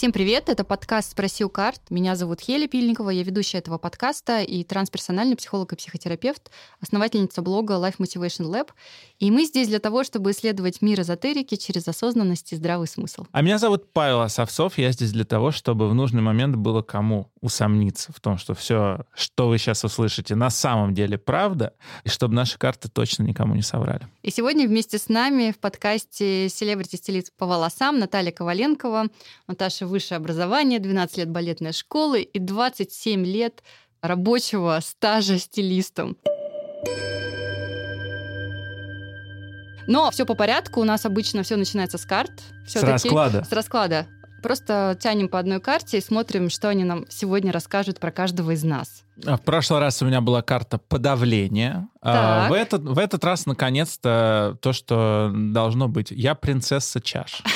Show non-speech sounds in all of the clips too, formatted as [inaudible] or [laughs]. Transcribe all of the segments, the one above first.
Всем привет, это подкаст «Спроси у карт». Меня зовут Хеля Пильникова, я ведущая этого подкаста и трансперсональный психолог и психотерапевт, основательница блога Life Motivation Lab. И мы здесь для того, чтобы исследовать мир эзотерики через осознанность и здравый смысл. А меня зовут Павел Осовцов, я здесь для того, чтобы в нужный момент было кому усомниться в том, что все, что вы сейчас услышите, на самом деле правда, и чтобы наши карты точно никому не соврали. И сегодня вместе с нами в подкасте селебрити-стилист по волосам Наталья Коваленкова. Наташа высшее образование, 12 лет балетной школы и 27 лет рабочего стажа стилистом. Но все по порядку. У нас обычно все начинается с карт. С расклада. С расклада. Просто тянем по одной карте и смотрим, что они нам сегодня расскажут про каждого из нас. А В прошлый раз у меня была карта подавления. А Так. в, этот, в этот раз, наконец-то, то, что должно быть. Я принцесса чаш. [laughs]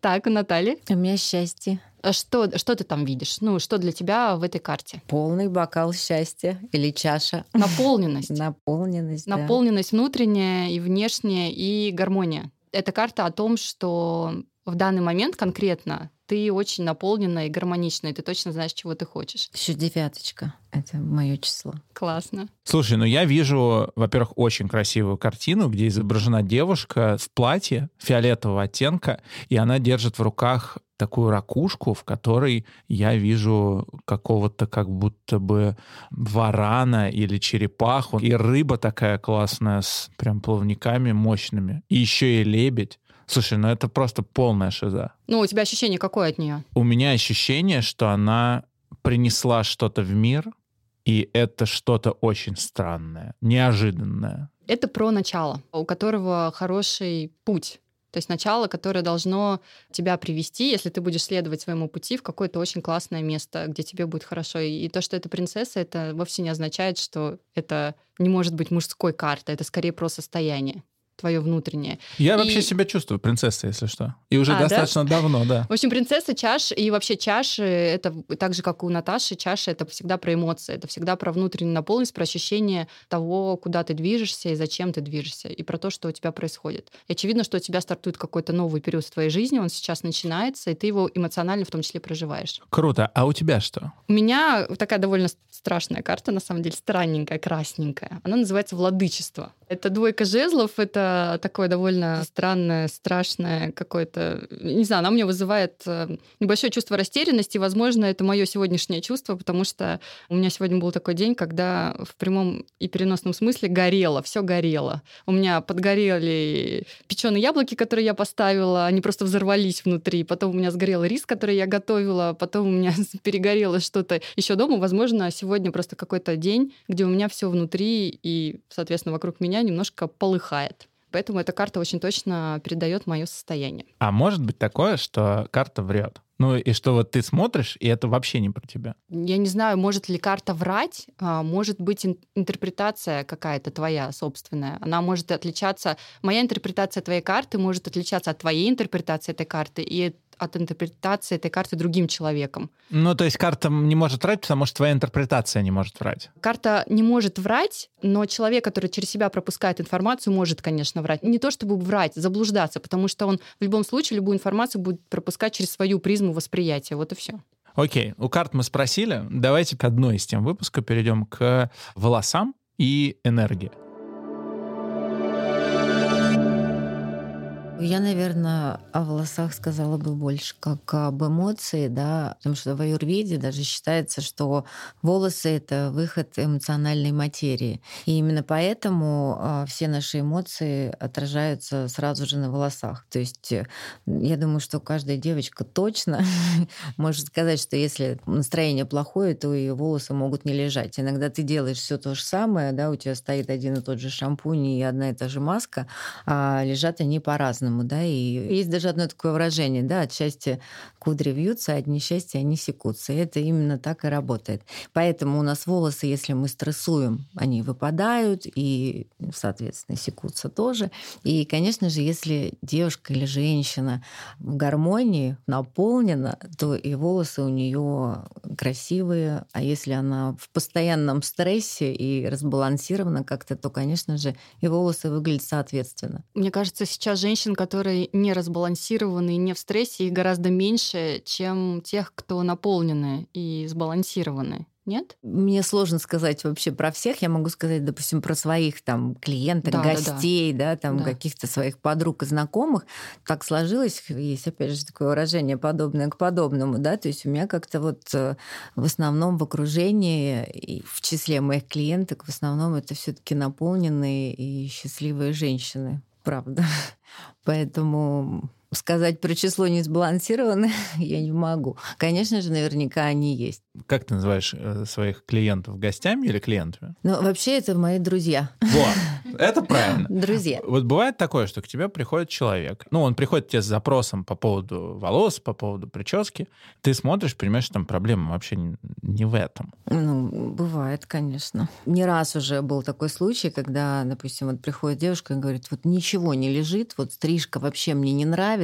Так, у Натальи. У меня счастье. А Что, что ты там видишь? Ну, что для тебя в этой карте? Полный бокал счастья или чаша. Наполненность. [laughs] Наполненность. Наполненность внутренняя и внешняя, и гармония. Это карта о том, что в данный момент конкретно ты очень наполнена и гармонична, и ты точно знаешь, чего ты хочешь. Еще девяточка. Это мое число. Классно. Слушай, ну я вижу, во-первых, очень красивую картину, где изображена девушка в платье фиолетового оттенка, и она держит в руках такую ракушку, в которой я вижу какого-то как будто бы варана или черепаху, и рыба такая классная с прям плавниками мощными, и еще и лебедь. Слушай, ну это просто полная шиза. Ну, у тебя ощущение какое от нее? У меня ощущение, что она принесла что-то в мир, и это что-то очень странное, неожиданное. Это про начало, у которого хороший путь. То есть начало, которое должно тебя привести, если ты будешь следовать своему пути в какое-то очень классное место, где тебе будет хорошо. И то, что это принцесса, это вовсе не означает, что это не может быть мужской картой. Это скорее про состояние твое внутреннее. Я И- вообще себя чувствую принцессой, если что. И уже А, да? достаточно давно, да. В общем, принцесса чаш и вообще чаши, это так же, как у Наташи, чаши это всегда про эмоции, это всегда про внутреннюю наполненность, про ощущение того, куда ты движешься и зачем ты движешься, и про то, что у тебя происходит. И очевидно, что у тебя стартует какой-то новый период в твоей жизни, он сейчас начинается, и ты его эмоционально в том числе проживаешь. Круто. А у тебя что? У меня такая довольно страшная карта, на самом деле, странненькая, красненькая. Она называется «Владычество». Это двойка жезлов, это такое довольно странное, страшное какое-то... Не знаю, она у меня вызывает э, небольшое чувство растерянности. Возможно, это мое сегодняшнее чувство, потому что у меня сегодня был такой день, когда в прямом и переносном смысле горело, все горело. У меня подгорели печеные яблоки, которые я поставила, они просто взорвались внутри. Потом у меня сгорел рис, который я готовила, потом у меня [laughs] перегорело что-то еще дома. Возможно, сегодня просто какой-то день, где у меня все внутри и, соответственно, вокруг меня немножко полыхает. Поэтому эта карта очень точно передает мое состояние. А может быть такое, что карта врет? Ну и что вот ты смотришь, и это вообще не про тебя. Я не знаю, может ли карта врать, а, может быть ин- интерпретация какая-то твоя собственная. Она может отличаться. Моя интерпретация твоей карты может отличаться от твоей интерпретации этой карты и от интерпретации этой карты другим человеком. Ну, то есть карта не может врать, потому что твоя интерпретация не может врать. Карта не может врать, но человек, который через себя пропускает информацию, может, конечно, врать. Не то чтобы врать, заблуждаться, потому что он в любом случае любую информацию будет пропускать через свою призму восприятия. Вот и все. Окей, у карт мы спросили. Давайте к одной из тем выпуска перейдем к волосам и энергии. Я, наверное, о волосах сказала бы больше как об эмоции, да, потому что в аюрведе даже считается, что волосы — это выход эмоциональной материи. И именно поэтому а, все наши эмоции отражаются сразу же на волосах. То есть э, я думаю, что каждая девочка точно [laughs] может сказать, что если настроение плохое, то и волосы могут не лежать. Иногда ты делаешь все то же самое, да, у тебя стоит один и тот же шампунь и одна и та же маска, а лежат они по-разному, да, и есть даже одно такое выражение, да, от счастья кудри вьются, а от несчастья они секутся. И это именно так и работает. Поэтому у нас волосы, если мы стрессуем, они выпадают и, соответственно, секутся тоже. И, конечно же, если девушка или женщина в гармонии, наполнена, то и волосы у нее красивые. А если она в постоянном стрессе и разбалансирована как-то, то, конечно же, и волосы выглядят соответственно. Мне кажется, сейчас женщин, которые не разбалансированы и не в стрессе, их гораздо меньше, чем тех, кто наполнены и сбалансированы. Нет? Мне сложно сказать вообще про всех. Я могу сказать, допустим, про своих там клиенток, да, гостей, да, да. да там да. каких-то своих подруг и знакомых. Так сложилось, есть опять же такое выражение подобное к подобному, да, то есть у меня как-то вот э, в основном в окружении и в числе моих клиенток в основном это все таки наполненные и счастливые женщины, правда. [laughs] Поэтому сказать про число несбалансированных [laughs] я не могу. Конечно же, наверняка они есть. Как ты называешь э, своих клиентов? Гостями или клиентами? Ну, вообще, это мои друзья. Вот, это правильно. [laughs] Друзья. Вот бывает такое, что к тебе приходит человек, ну, он приходит к тебе с запросом по поводу волос, по поводу прически, ты смотришь, понимаешь, что там проблема вообще не в этом. Ну, бывает, конечно. Не раз уже был такой случай, когда, допустим, вот приходит девушка и говорит, вот ничего не лежит, вот стрижка вообще мне не нравится,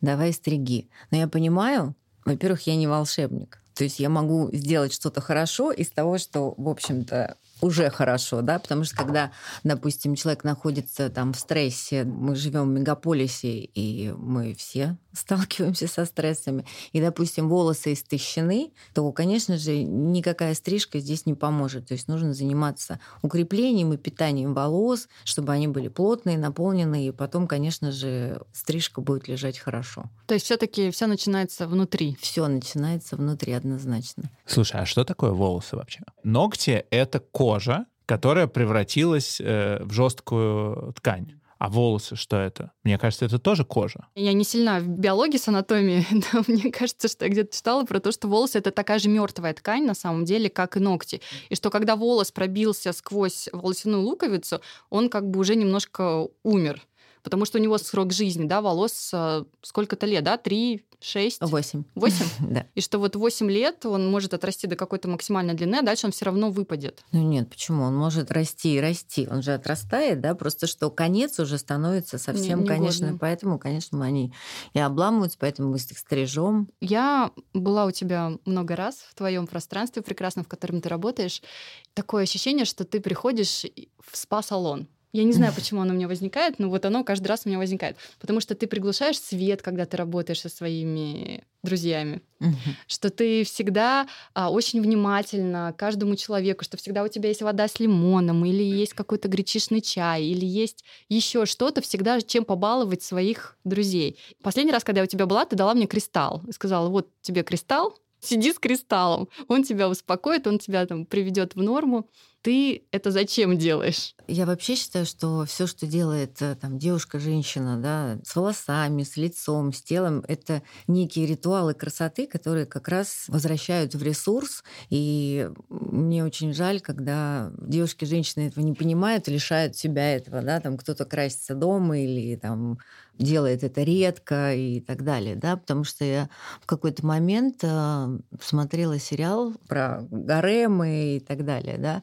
давай стриги. Но я понимаю, во-первых, я не волшебник. То есть я могу сделать что-то хорошо из того, что, в общем-то, уже хорошо, да, потому что когда, допустим, человек находится там в стрессе, мы живем в мегаполисе, и мы все [laughs] сталкиваемся со стрессами, и, допустим, волосы истощены, то, конечно же, никакая стрижка здесь не поможет. То есть нужно заниматься укреплением и питанием волос, чтобы они были плотные, наполненные, и потом, конечно же, стрижка будет лежать хорошо. То есть все-таки все начинается внутри. Все начинается внутри однозначно. Слушай, а что такое волосы вообще? Ногти это кожа, которая превратилась э, в жесткую ткань. А волосы что это? Мне кажется, это тоже кожа. Я не сильна в биологии с анатомией, [laughs] но мне кажется, что я где-то читала про то, что волосы это такая же мертвая ткань на самом деле, как и ногти. И что когда волос пробился сквозь волосяную луковицу, он как бы уже немножко умер потому что у него срок жизни, да, волос э, сколько-то лет, да, три, шесть? Восемь. Восемь? [laughs] Да. И что вот восемь лет он может отрасти до какой-то максимальной длины, а дальше он все равно выпадет. Ну нет, почему? Он может расти и расти. Он же отрастает, да, просто что конец уже становится совсем, не, не конечно, годным. поэтому, конечно, они и обламываются, поэтому мы их стрижем. Я была у тебя много раз в твоем пространстве прекрасном, в котором ты работаешь. Такое ощущение, что ты приходишь в спа-салон. Я не знаю, почему оно у меня возникает, но вот оно каждый раз у меня возникает. Потому что ты приглушаешь свет, когда ты работаешь со своими друзьями. Что ты всегда а, очень внимательна каждому человеку, что всегда у тебя есть вода с лимоном, или есть какой-то гречишный чай, или есть еще что-то, всегда чем побаловать своих друзей. Последний раз, когда я у тебя была, ты дала мне кристалл. И сказала, вот тебе кристалл, сиди с кристаллом. Он тебя успокоит, он тебя там приведет в норму ты это зачем делаешь? Я вообще считаю, что все, что делает э, там девушка, женщина, да, с волосами, с лицом, с телом, это некие ритуалы красоты, которые как раз возвращают в ресурс. И мне очень жаль, когда девушки, женщины этого не понимают лишают себя этого, да, там кто-то красится дома или там делает это редко и так далее, да, потому что я в какой-то момент э, смотрела сериал про гаремы и так далее, да,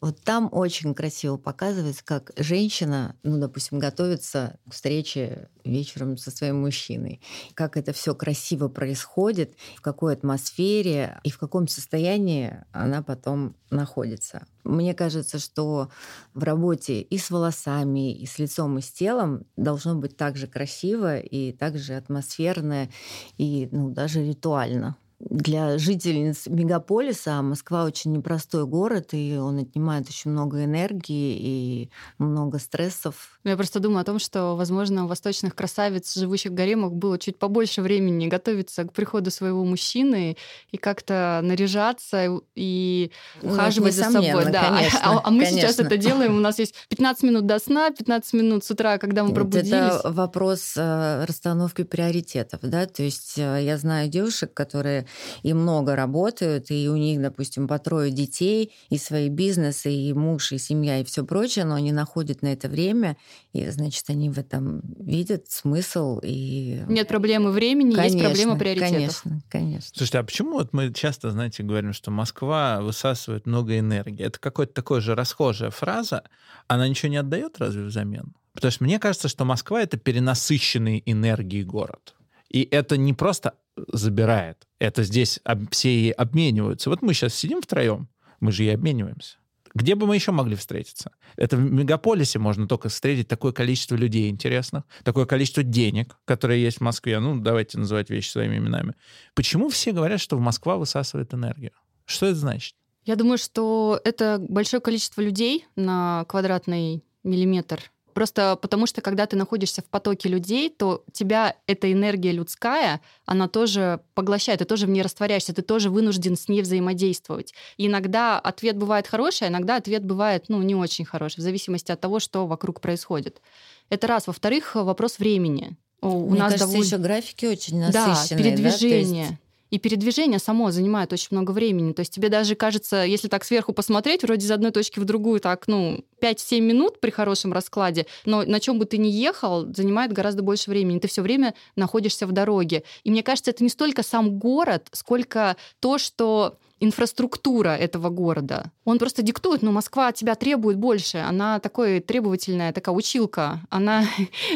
вот там очень красиво показывается, как женщина, ну, допустим, готовится к встрече вечером со своим мужчиной. Как это все красиво происходит, в какой атмосфере и в каком состоянии она потом находится. Мне кажется, что в работе и с волосами, и с лицом, и с телом должно быть так же красиво и так же атмосферно, и ну, даже ритуально для жительниц мегаполиса Москва очень непростой город, и он отнимает очень много энергии и много стрессов. Я просто думаю о том, что, возможно, у восточных красавиц, живущих в гаремах, было чуть побольше времени готовиться к приходу своего мужчины и как-то наряжаться и ну, ухаживать ну, за собой. Да. Конечно, а, а мы конечно. сейчас это делаем. У нас есть 15 минут до сна, 15 минут с утра, когда мы пробудились. Это вопрос э, расстановки приоритетов. Да? То есть э, я знаю девушек, которые и много работают, и у них, допустим, по трое детей, и свои бизнесы, и муж, и семья, и все прочее, но они находят на это время, и, значит, они в этом видят смысл. И... Нет проблемы времени, конечно, есть проблема приоритетов. Конечно, конечно. Слушайте, а почему вот мы часто, знаете, говорим, что Москва высасывает много энергии? Это какая-то такая же расхожая фраза. Она ничего не отдает разве взамен? Потому что мне кажется, что Москва — это перенасыщенный энергией город. И это не просто забирает, это здесь все и обмениваются. Вот мы сейчас сидим втроем, мы же и обмениваемся. Где бы мы еще могли встретиться? Это в мегаполисе можно только встретить такое количество людей интересных, такое количество денег, которые есть в Москве. Ну, давайте называть вещи своими именами. Почему все говорят, что Москва высасывает энергию? Что это значит? Я думаю, что это большое количество людей на квадратный миллиметр Просто потому что, когда ты находишься в потоке людей, то тебя эта энергия людская, она тоже поглощает, ты тоже в ней растворяешься, ты тоже вынужден с ней взаимодействовать. И иногда ответ бывает хороший, а иногда ответ бывает ну, не очень хороший, в зависимости от того, что вокруг происходит. Это раз. Во-вторых, вопрос времени. У Мне нас кажется, довольно... еще графики очень насыщенные. Да, передвижение. Да? И передвижение само занимает очень много времени. То есть тебе даже кажется, если так сверху посмотреть, вроде из одной точки в другую, так, ну, 5-7 минут при хорошем раскладе, но на чем бы ты ни ехал, занимает гораздо больше времени. Ты все время находишься в дороге. И мне кажется, это не столько сам город, сколько то, что инфраструктура этого города. Он просто диктует, но Москва от тебя требует больше. Она такой требовательная, такая училка. Она,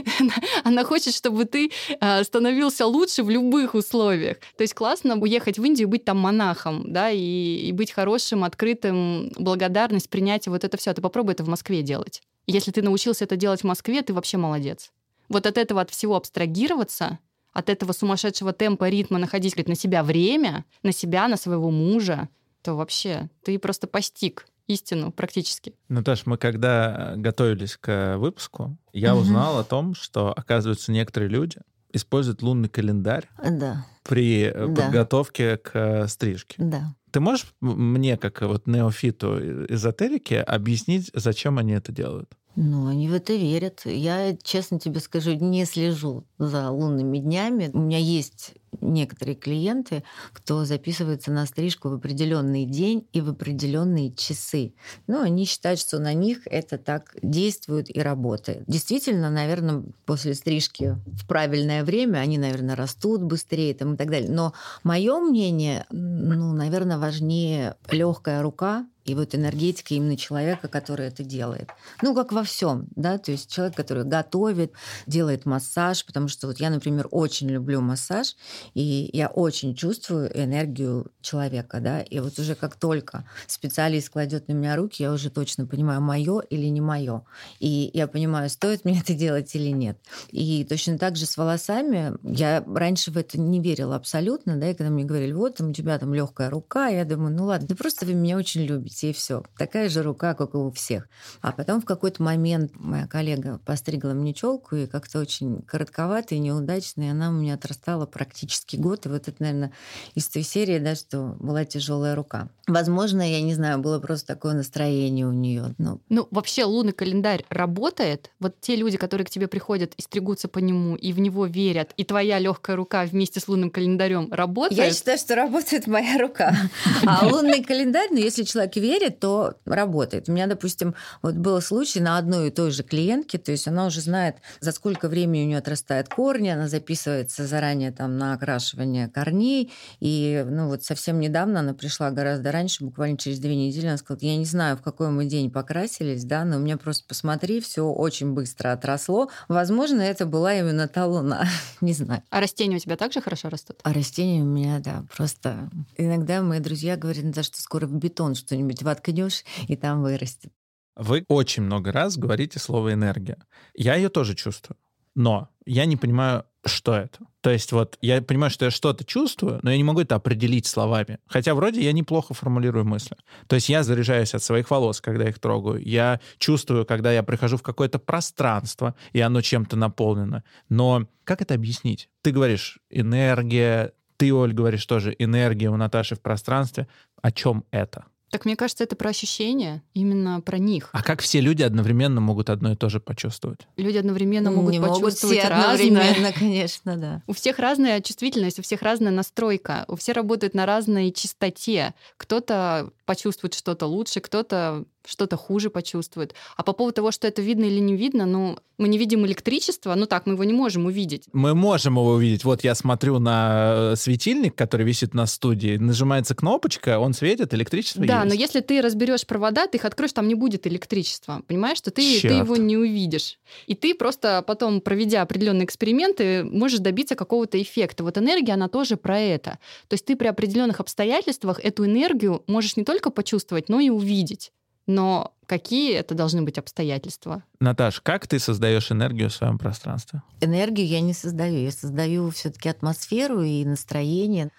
[laughs] она хочет, чтобы ты э, становился лучше в любых условиях. То есть классно уехать в Индию, быть там монахом, да, и, и быть хорошим, открытым, благодарность, принятие, вот это все. Ты попробуй это в Москве делать. Если ты научился это делать в Москве, ты вообще молодец. Вот от этого от всего абстрагироваться — от этого сумасшедшего темпа, ритма находить говорит, на себя время, на себя, на своего мужа, то вообще ты просто постиг истину практически. Наташ, мы когда готовились к выпуску, я угу. узнал о том, что, оказывается, некоторые люди используют лунный календарь да. при да. подготовке к стрижке. Да. Ты можешь мне, как вот неофиту эзотерики, объяснить, зачем они это делают? Ну, они в это верят. Я, честно тебе скажу, не слежу за лунными днями. У меня есть некоторые клиенты, кто записывается на стрижку в определенный день и в определенные часы. Ну, они считают, что на них это так действует и работает. Действительно, наверное, после стрижки в правильное время они, наверное, растут быстрее там, и так далее. Но мое мнение, ну, наверное, важнее легкая рука, и вот энергетика именно человека, который это делает. Ну, как во всем, да, то есть человек, который готовит, делает массаж, потому что вот я, например, очень люблю массаж, и я очень чувствую энергию человека, да, и вот уже как только специалист кладет на меня руки, я уже точно понимаю, мое или не мое, и я понимаю, стоит мне [laughs] это делать или нет. И точно так же с волосами, я раньше в это не верила абсолютно, да, и когда мне говорили, вот, там, у тебя там легкая рука, я думаю, ну ладно, да просто вы меня очень любите, и все. Такая же рука, как и у всех. А потом в какой-то момент моя коллега постригла мне челку, и как-то очень коротковато и неудачно, и она у меня отрастала практически год. И вот это, наверное, из той серии, да, что была тяжелая рука. Возможно, я не знаю, было просто такое настроение у нее. Но... Ну, вообще лунный календарь работает. Вот те люди, которые к тебе приходят и стригутся по нему, и в него верят, и твоя легкая рука вместе с лунным календарем работает. Я считаю, что работает моя рука. [laughs] А лунный календарь, ну, если человек верит, то работает. У меня, допустим, вот был случай на одной и той же клиентке, то есть она уже знает, за сколько времени у нее отрастают корни, она записывается заранее там на окрашивание корней, и ну вот совсем недавно она пришла гораздо раньше, буквально через две недели, она сказала, я не знаю, в какой мы день покрасились, да, но у меня просто посмотри, все очень быстро отросло. Возможно, это была именно та луна, [laughs] не знаю. А растения у тебя также хорошо растут? А растения у меня, да, просто иногда мои друзья говорят, да, что скоро в бетон что-нибудь где-нибудь воткнешь, и там вырастет. Вы очень много раз говорите слово «энергия». Я ее тоже чувствую. Но я не понимаю, что это. То есть вот я понимаю, что я что-то чувствую, но я не могу это определить словами. Хотя вроде я неплохо формулирую мысли. То есть я заряжаюсь от своих волос, когда их трогаю. Я чувствую, когда я прихожу в какое-то пространство, и оно чем-то наполнено. Но как это объяснить? Ты говоришь энергия, ты, Оль, говоришь тоже энергия у Наташи в пространстве. О чем это? Так мне кажется, это про ощущения, именно про них. А как все люди одновременно могут одно и то же почувствовать? Люди одновременно могут Не почувствовать могут все разное. одновременно, конечно, да. У всех разная чувствительность, у всех разная настройка, у всех работают на разной частоте. Кто-то почувствует что-то лучше, кто-то что-то хуже почувствует. А по поводу того, что это видно или не видно, ну, мы не видим электричество, ну так, мы его не можем увидеть. Мы можем его увидеть. Вот я смотрю на э, светильник, который висит на студии, нажимается кнопочка, он светит, электричество Да, есть. но если ты разберешь провода, ты их откроешь, там не будет электричества. Понимаешь, что ты, ты его не увидишь. И ты просто потом, проведя определенные эксперименты, можешь добиться какого-то эффекта. Вот энергия, она тоже про это. То есть ты при определенных обстоятельствах эту энергию можешь не только почувствовать, но и увидеть. Но какие это должны быть обстоятельства? Наташ, как ты создаешь энергию в своем пространстве? Энергию я не создаю. Я создаю все-таки атмосферу и настроение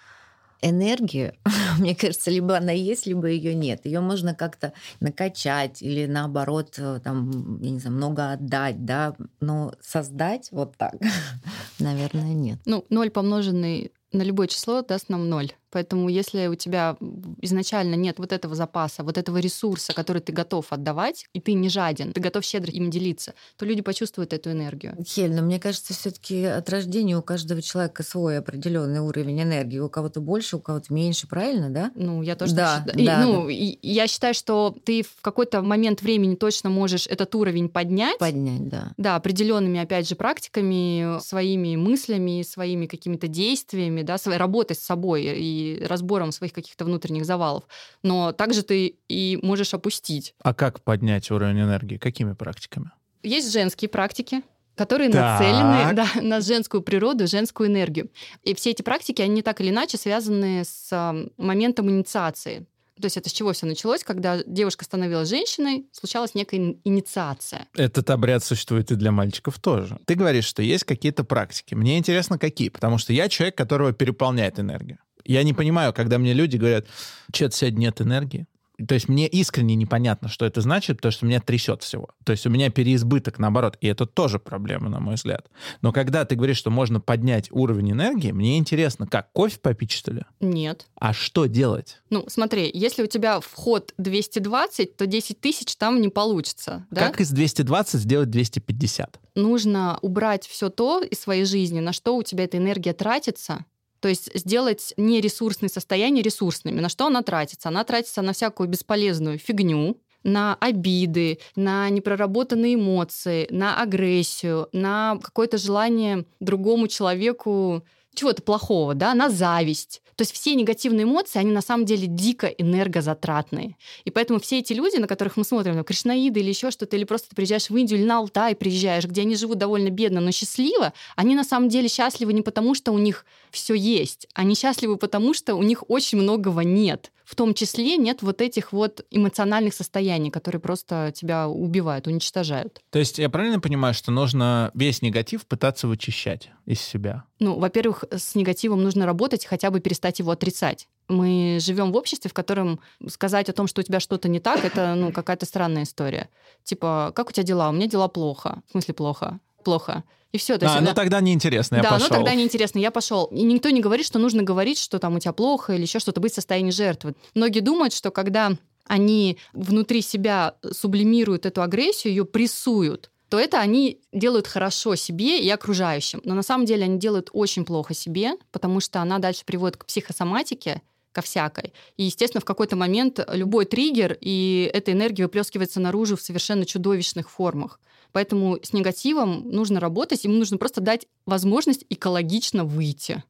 энергию, [laughs] мне кажется, либо она есть, либо ее нет. Ее можно как-то накачать или наоборот, э, там, я не знаю, много отдать, да, но создать вот так, [laughs] наверное, нет. Ну, ноль помноженный на любое число даст нам ноль. Поэтому если у тебя изначально нет вот этого запаса, вот этого ресурса, который ты готов отдавать, и ты не жаден, ты готов щедро им делиться, то люди почувствуют эту энергию. Хель, но мне кажется, все таки от рождения у каждого человека свой определенный уровень энергии. У кого-то больше, у кого-то меньше, правильно, да? Ну, я тоже да, считаю. Да, и, ну, да. И, я считаю, что ты в какой-то момент времени точно можешь этот уровень поднять. Поднять, да. Да, определенными, опять же, практиками, своими мыслями, своими какими-то действиями, да, своей работой с собой и разбором своих каких-то внутренних завалов. Но также ты и можешь опустить. А как поднять уровень энергии? Какими практиками? Есть женские практики, которые Так. нацелены [laughs] да, на женскую природу, женскую энергию. И все эти практики, они так или иначе связаны с моментом инициации. То есть это с чего все началось, когда девушка становилась женщиной, случалась некая ин- инициация. Этот обряд существует и для мальчиков тоже. Ты говоришь, что есть какие-то практики. Мне интересно, какие, потому что я человек, которого переполняет энергия. Я не понимаю, когда мне люди говорят, что-то сегодня нет энергии. То есть мне искренне непонятно, что это значит, потому что меня трясет всего. То есть у меня переизбыток, наоборот. И это тоже проблема, на мой взгляд. Но когда ты говоришь, что можно поднять уровень энергии, мне интересно, как, кофе попить, что ли? Нет. А что делать? Ну, смотри, если у тебя вход 220, то 10 тысяч там не получится. Да? Как из 220 сделать 250? Нужно убрать все то из своей жизни, на что у тебя эта энергия тратится, то есть сделать нересурсные состояния ресурсными. На что она тратится? Она тратится на всякую бесполезную фигню, на обиды, на непроработанные эмоции, на агрессию, на какое-то желание другому человеку чего-то плохого, да, на зависть. То есть все негативные эмоции, они на самом деле дико энергозатратные. И поэтому все эти люди, на которых мы смотрим, ну, кришнаиды или еще что-то, или просто ты приезжаешь в Индию или на Алтай приезжаешь, где они живут довольно бедно, но счастливо, они на самом деле счастливы не потому, что у них все есть, они счастливы потому, что у них очень многого нет. В том числе нет вот этих вот эмоциональных состояний, которые просто тебя убивают, уничтожают. То есть я правильно понимаю, что нужно весь негатив пытаться вычищать из себя? Ну, во-первых, с негативом нужно работать, хотя бы перестать его отрицать. Мы живем в обществе, в котором сказать о том, что у тебя что-то не так, это ну, какая-то странная история. Типа, как у тебя дела? У меня дела плохо. В смысле плохо? Плохо. И все. а, ну тогда неинтересно, я да, пошел. ну тогда неинтересно, я пошел. И никто не говорит, что нужно говорить, что там у тебя плохо или еще что-то, быть в состоянии жертвы. Многие думают, что когда они внутри себя сублимируют эту агрессию, ее прессуют, то это они делают хорошо себе и окружающим. Но на самом деле они делают очень плохо себе, потому что она дальше приводит к психосоматике, ко всякой. И, естественно, в какой-то момент любой триггер, и эта энергия выплескивается наружу в совершенно чудовищных формах. Поэтому с негативом нужно работать, ему нужно просто дать возможность экологично выйти.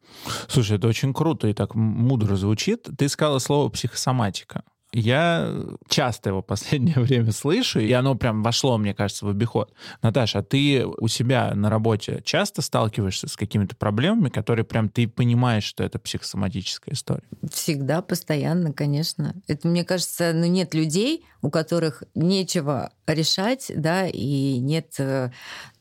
Слушай, это очень круто и так мудро звучит. Ты сказала слово психосоматика. Я часто его последнее [laughs] время слышу, и оно прям вошло, мне кажется, в обиход. Наташа, а ты у себя на работе часто сталкиваешься с какими-то проблемами, которые прям ты понимаешь, что это психосоматическая история? Всегда, постоянно, конечно. Это, мне кажется, ну, нет людей, у которых нечего решать, да, и нет э,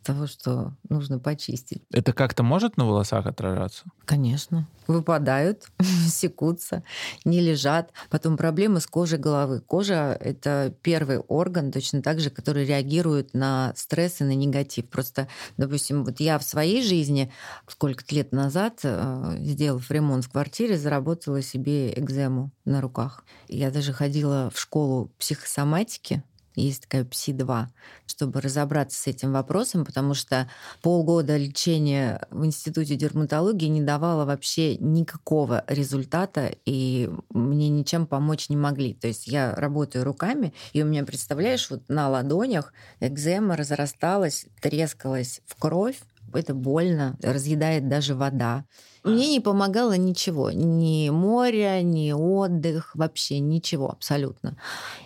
того, что нужно почистить. Это как-то может на волосах отражаться? Конечно. Выпадают, [laughs] секутся, не лежат. Потом проблемы с кожей головы. Кожа — это первый орган, точно так же, который реагирует на стресс и на негатив. Просто, допустим, вот я в своей жизни сколько-то лет назад, э, сделав ремонт в квартире, заработала себе экзему на руках. Я даже ходила в школу психосоматики, есть такая ПСИ-2, чтобы разобраться с этим вопросом, потому что полгода лечения в Институте дерматологии не давало вообще никакого результата, и мне ничем помочь не могли. То есть я работаю руками, и у меня, представляешь, вот на ладонях экзема разрасталась, трескалась в кровь, это больно, разъедает даже вода. Мне не помогало ничего, ни море, ни отдых, вообще ничего абсолютно.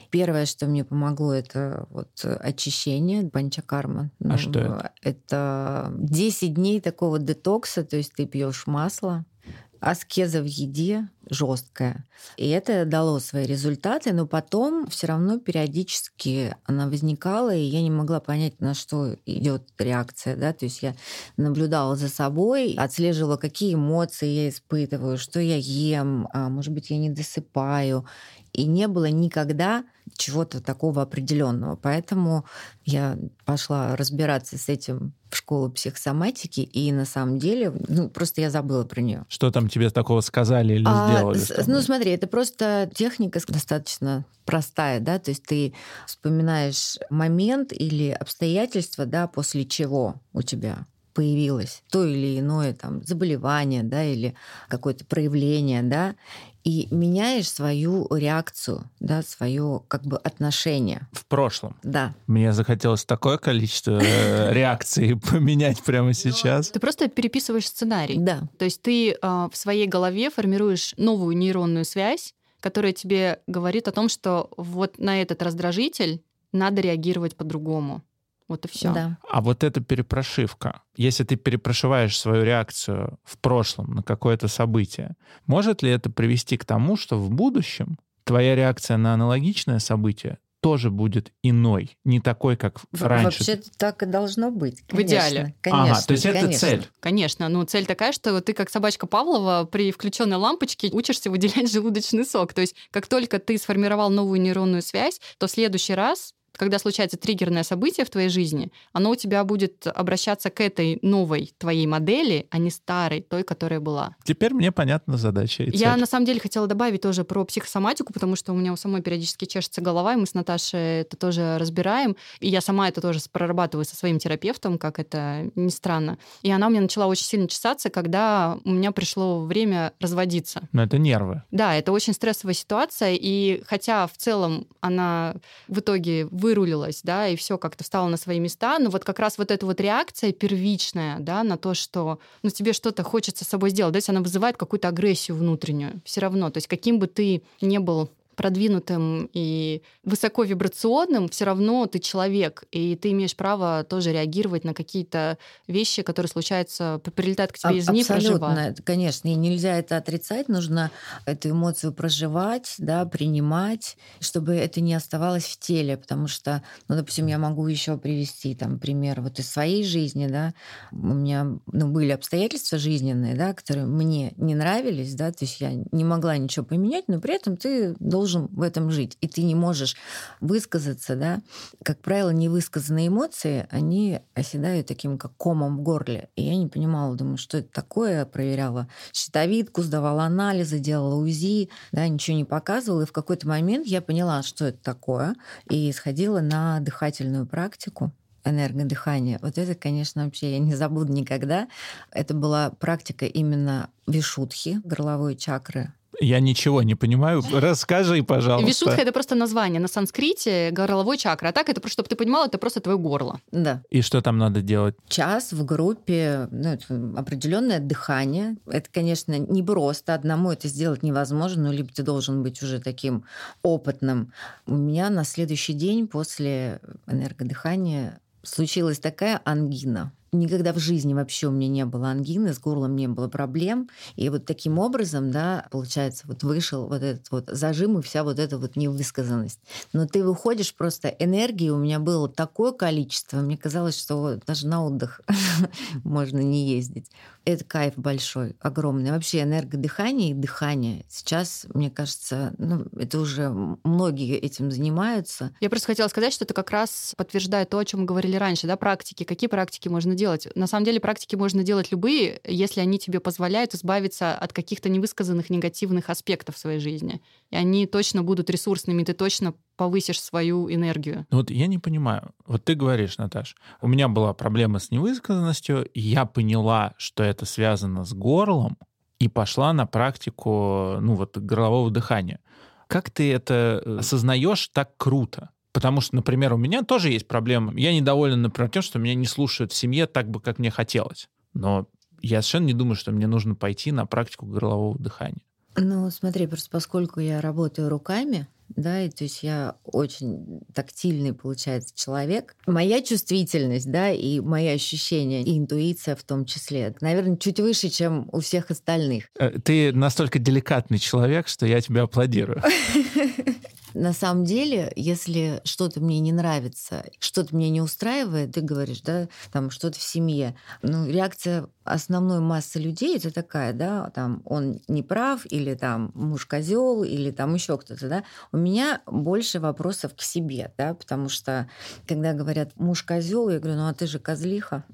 Первое, что мне помогло, это вот очищение панчакарма. А что это? Это 10 дней такого детокса, то есть ты пьешь масло, аскеза в еде жесткая. И это дало свои результаты, но потом все равно периодически она возникала, и я не могла понять, на что идет реакция. Да? То есть я наблюдала за собой, отслеживала, какие эмоции я испытываю, что я ем, а, может быть, я не досыпаю. И не было никогда чего-то такого определенного. Поэтому я пошла разбираться с этим в школу психосоматики, и на самом деле, ну, просто я забыла про нее. Что там тебе такого сказали или а, сделали? Ну, смотри, это просто техника достаточно простая, да, то есть ты вспоминаешь момент или обстоятельства, да, после чего у тебя появилось то или иное там заболевание, да, или какое-то проявление, да, и меняешь свою реакцию, да, свое как бы отношение. В прошлом. Да. Мне захотелось такое количество э, реакций [laughs] поменять прямо сейчас. Ты просто переписываешь сценарий. Да. То есть ты а, в своей голове формируешь новую нейронную связь, которая тебе говорит о том, что вот на этот раздражитель надо реагировать по-другому. Вот и все. Да. А вот эта перепрошивка, если ты перепрошиваешь свою реакцию в прошлом на какое-то событие, может ли это привести к тому, что в будущем твоя реакция на аналогичное событие тоже будет иной, не такой, как в- раньше. Вообще так и должно быть. Конечно, В идеале. Конечно, ага, то есть это конечно. цель. Конечно, ну цель такая, что ты как собачка Павлова при включенной лампочке учишься выделять [laughs] желудочный сок. То есть как только ты сформировал новую нейронную связь, то в следующий раз когда случается триггерное событие в твоей жизни, оно у тебя будет обращаться к этой новой твоей модели, а не старой, той, которая была. Теперь мне понятна задача и Я цель. на самом деле хотела добавить тоже про психосоматику, потому что у меня у самой периодически чешется голова, и мы с Наташей это тоже разбираем. И я сама это тоже прорабатываю со своим терапевтом, как это ни странно. И она у меня начала очень сильно чесаться, когда у меня пришло время разводиться. Но это нервы. Да, это очень стрессовая ситуация, и хотя в целом она в итоге вырулилась, да, и все как-то встало на свои места, но вот как раз вот эта вот реакция первичная, да, на то, что ну, тебе что-то хочется с собой сделать, да, если она вызывает какую-то агрессию внутреннюю, все равно, то есть каким бы ты не был продвинутым и высоковибрационным, все равно ты человек, и ты имеешь право тоже реагировать на какие-то вещи, которые случаются, прилетают к тебе А- извне, Абсолютно, конечно, и нельзя это отрицать, нужно эту эмоцию проживать, да, принимать, чтобы это не оставалось в теле, потому что, ну, допустим, я могу еще привести там пример вот из своей жизни, да, у меня ну, были обстоятельства жизненные, да, которые мне не нравились, да, то есть я не могла ничего поменять, но при этом ты должен в этом жить, и ты не можешь высказаться, да, как правило, невысказанные эмоции, они оседают таким как комом в горле. И я не понимала, думаю, что это такое. Я проверяла щитовидку, сдавала анализы, делала УЗИ, да, ничего не показывала. И в какой-то момент я поняла, что это такое, и сходила на дыхательную практику энергодыхание. Вот это, конечно, вообще я не забуду никогда. Это была практика именно вишудхи, горловой чакры, Я ничего не понимаю. Расскажи, пожалуйста. Вишудха — это просто название на санскрите горловой чакры. А так это, просто, чтобы ты понимала, это просто твое горло. Да. И что там надо делать? час в группе, ну, это определенное дыхание. Это, конечно, не просто. Одному это сделать невозможно, ну, либо ты должен быть уже таким опытным. У меня на следующий день после энергодыхания случилась такая ангина. Никогда в жизни вообще у меня не было ангины, с горлом не было проблем. И вот таким образом, да, получается, вот вышел вот этот вот зажим и вся вот эта вот невысказанность. Но ты выходишь, просто энергии у меня было такое количество, мне казалось, что даже на отдых [laughs] можно не ездить. Это кайф большой, огромный. Вообще энергодыхание и дыхание сейчас, мне кажется, ну, это уже многие этим занимаются. Я просто хотела сказать, что это как раз подтверждает то, о чем мы говорили раньше, да, практики. Какие практики можно делать? На самом деле практики можно делать любые, если они тебе позволяют избавиться от каких-то невысказанных негативных аспектов в своей жизни. И они точно будут ресурсными, ты точно повысишь свою энергию. Ну вот я не понимаю. Вот ты говоришь, Наташ, у меня была проблема с невысказанностью, и я поняла, что это связано с горлом, и пошла на практику, ну вот, горлового дыхания. Как ты это э, осознаешь так круто? Потому что, например, у меня тоже есть проблема. Я недоволен, например, тем, что меня не слушают в семье так бы, как мне хотелось. Но я совершенно не думаю, что мне нужно пойти на практику горлового дыхания. Ну, смотри, просто поскольку я работаю руками, да, и то есть я очень тактильный, получается, человек. Моя чувствительность, да, и мои ощущения, и интуиция в том числе, наверное, чуть выше, чем у всех остальных. Э, ты настолько деликатный человек, что я тебя аплодирую. [laughs] На самом деле, если что-то мне не нравится, что-то мне не устраивает, ты говоришь, да, там что-то в семье, ну, реакция основной массы людей это такая, да, там он не прав, или там муж козел, или там еще кто-то, да. У меня больше вопросов к себе, да, потому что когда говорят муж козел, я говорю, ну а ты же козлиха. [laughs]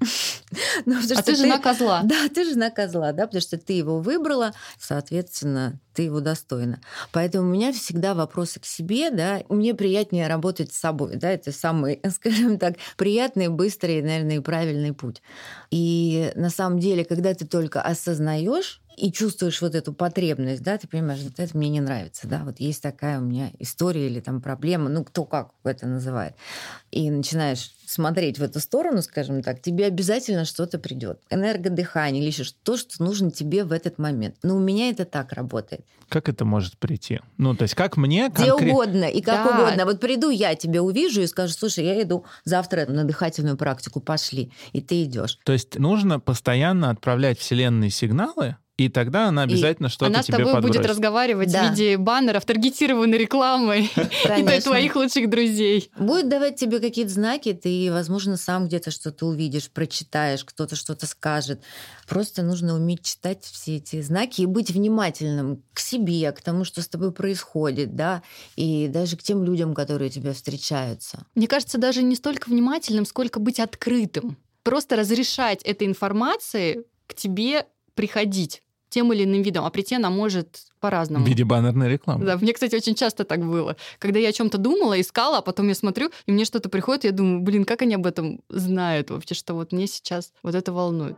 Ну, а ты жена козла. Да, ты жена козла, да, потому что ты его выбрала, соответственно, ты его достойна. Поэтому у меня всегда вопросы к себе, да, мне приятнее работать с собой, да, это самый, [laughs] скажем так, приятный, быстрый, наверное, и правильный путь. И на самом деле, когда ты только осознаешь и чувствуешь вот эту потребность, да, ты понимаешь, вот это мне не нравится, да, вот есть такая у меня история или там проблема, ну, кто как это называет, и начинаешь смотреть в эту сторону, скажем так, тебе обязательно что-то придет. Энергодыхание или еще то, что нужно тебе в этот момент. Но у меня это так работает. Как это может прийти? Ну, то есть как мне... Где конкрет... угодно и как да. угодно. Вот приду я тебя увижу и скажу, слушай, я иду завтра на дыхательную практику, пошли. И ты идешь. То есть нужно постоянно отправлять вселенные сигналы, и тогда она обязательно что-то она тебе Она с тобой подбросит. будет разговаривать да. в виде баннеров, таргетированной рекламой [laughs] и для твоих лучших друзей. Будет давать тебе какие-то знаки, ты, возможно, сам где-то что-то увидишь, прочитаешь, кто-то что-то скажет. Просто нужно уметь читать все эти знаки и быть внимательным к себе, к тому, что с тобой происходит, да, и даже к тем людям, которые тебя встречаются. Мне кажется, даже не столько внимательным, сколько быть открытым. Просто разрешать этой информации к тебе приходить тем или иным видом, а прийти она может по-разному. В виде баннерной рекламы. Да, мне, кстати, очень часто так было. Когда я о чем-то думала, искала, а потом я смотрю, и мне что-то приходит, я думаю, блин, как они об этом знают вообще, что вот мне сейчас вот это волнует.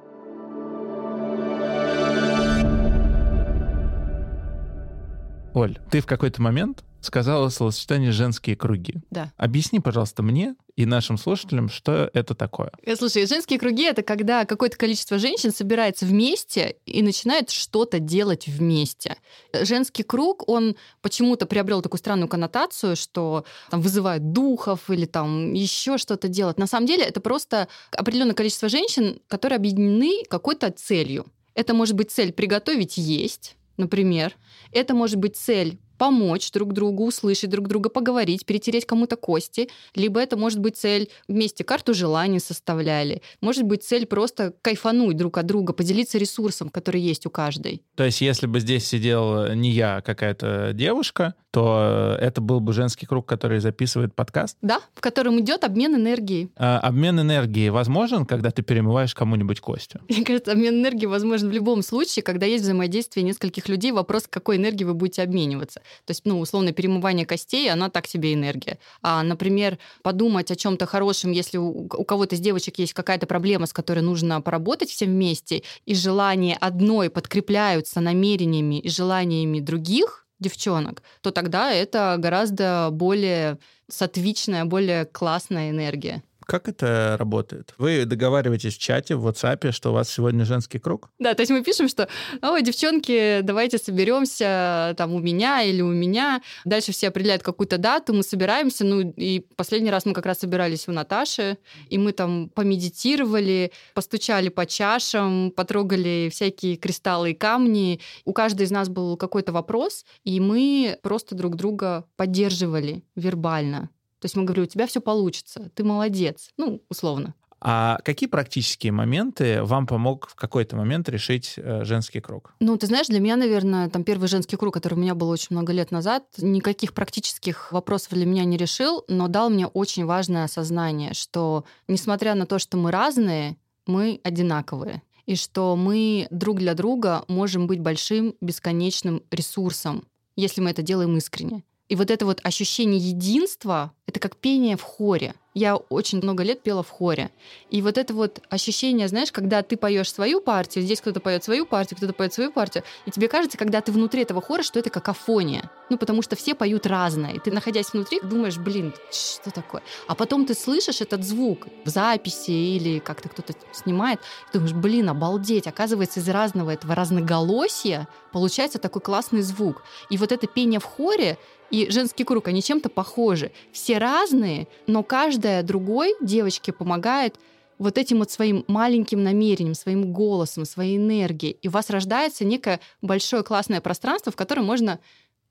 Оль, ты в какой-то момент сказала словосочетание «женские круги». Да. Объясни, пожалуйста, мне и нашим слушателям, что это такое. Э, слушай, женские круги — это когда какое-то количество женщин собирается вместе и начинает что-то делать вместе. Женский круг, он почему-то приобрел такую странную коннотацию, что там вызывает духов или там еще что-то делать. На самом деле это просто определенное количество женщин, которые объединены какой-то целью. Это может быть цель приготовить есть, например. Это может быть цель помочь друг другу, услышать друг друга, поговорить, перетереть кому-то кости. Либо это может быть цель вместе карту желаний составляли. Может быть цель просто кайфануть друг от друга, поделиться ресурсом, который есть у каждой. То есть если бы здесь сидел не я, а какая-то девушка, то это был бы женский круг, который записывает подкаст? Да, в котором идет обмен энергией. А, обмен энергией возможен, когда ты перемываешь кому-нибудь костью? Мне кажется, обмен энергией возможен в любом случае, когда есть взаимодействие нескольких людей. Вопрос, какой энергией вы будете обмениваться. То есть, ну, условно, перемывание костей, она так себе энергия. А, например, подумать о чем-то хорошем, если у, у кого-то из девочек есть какая-то проблема, с которой нужно поработать всем вместе, и желания одной подкрепляются намерениями и желаниями других, девчонок, то тогда это гораздо более сатвичная, более классная энергия. Как это работает? Вы договариваетесь в чате, в WhatsApp, что у вас сегодня женский круг? Да, то есть мы пишем, что «Ой, девчонки, давайте соберемся там у меня или у меня». Дальше все определяют какую-то дату, мы собираемся. Ну, и последний раз мы как раз собирались у Наташи, и мы там помедитировали, постучали по чашам, потрогали всякие кристаллы и камни. У каждой из нас был какой-то вопрос, и мы просто друг друга поддерживали вербально. То есть мы говорим, у тебя все получится, ты молодец, ну, условно. А какие практические моменты вам помог в какой-то момент решить э, женский круг? Ну, ты знаешь, для меня, наверное, там первый женский круг, который у меня был очень много лет назад, никаких практических вопросов для меня не решил, но дал мне очень важное осознание, что несмотря на то, что мы разные, мы одинаковые и что мы друг для друга можем быть большим бесконечным ресурсом, если мы это делаем искренне. И вот это вот ощущение единства, это как пение в хоре. Я очень много лет пела в хоре. И вот это вот ощущение, знаешь, когда ты поешь свою партию, здесь кто-то поет свою партию, кто-то поет свою партию, и тебе кажется, когда ты внутри этого хора, что это какофония. Ну, потому что все поют разное. И ты, находясь внутри, думаешь, блин, что такое? А потом ты слышишь этот звук в записи или как-то кто-то снимает, и думаешь, блин, обалдеть. Оказывается, из разного этого разноголосия получается такой классный звук. И вот это пение в хоре, и женский круг, они чем-то похожи. Все разные, но каждая другой девочке помогает вот этим вот своим маленьким намерением, своим голосом, своей энергией. И у вас рождается некое большое классное пространство, в котором можно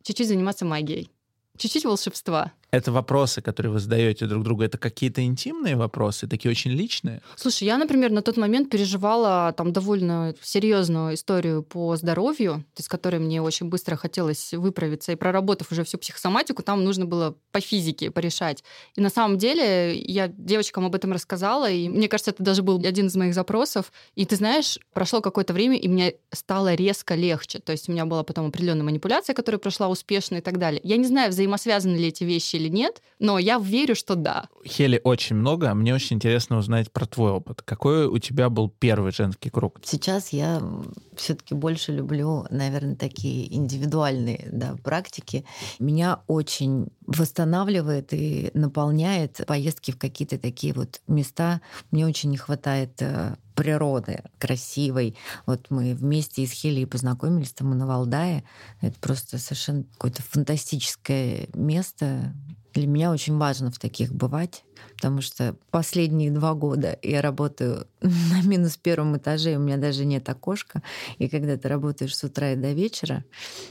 чуть-чуть заниматься магией, чуть-чуть волшебства. Это вопросы, которые вы задаете друг другу, это какие-то интимные вопросы, такие очень личные? Слушай, я, например, на тот момент переживала там довольно серьезную историю по здоровью, из которой мне очень быстро хотелось выправиться, и проработав уже всю психосоматику, там нужно было по физике порешать. И на самом деле я девочкам об этом рассказала, и мне кажется, это даже был один из моих запросов. И ты знаешь, прошло какое-то время, и мне стало резко легче. То есть у меня была потом определенная манипуляция, которая прошла успешно и так далее. Я не знаю, взаимосвязаны ли эти вещи или нет, но я верю, что да. Хели очень много, мне очень интересно узнать про твой опыт. Какой у тебя был первый женский круг? Сейчас я все-таки больше люблю, наверное, такие индивидуальные да, практики. Меня очень восстанавливает и наполняет поездки в какие-то такие вот места. Мне очень не хватает э, природы красивой. Вот мы вместе из Хелии познакомились там на Валдае. Это просто совершенно какое-то фантастическое место. Для меня очень важно в таких бывать, потому что последние два года я работаю [laughs] на минус первом этаже, у меня даже нет окошка. И когда ты работаешь с утра и до вечера,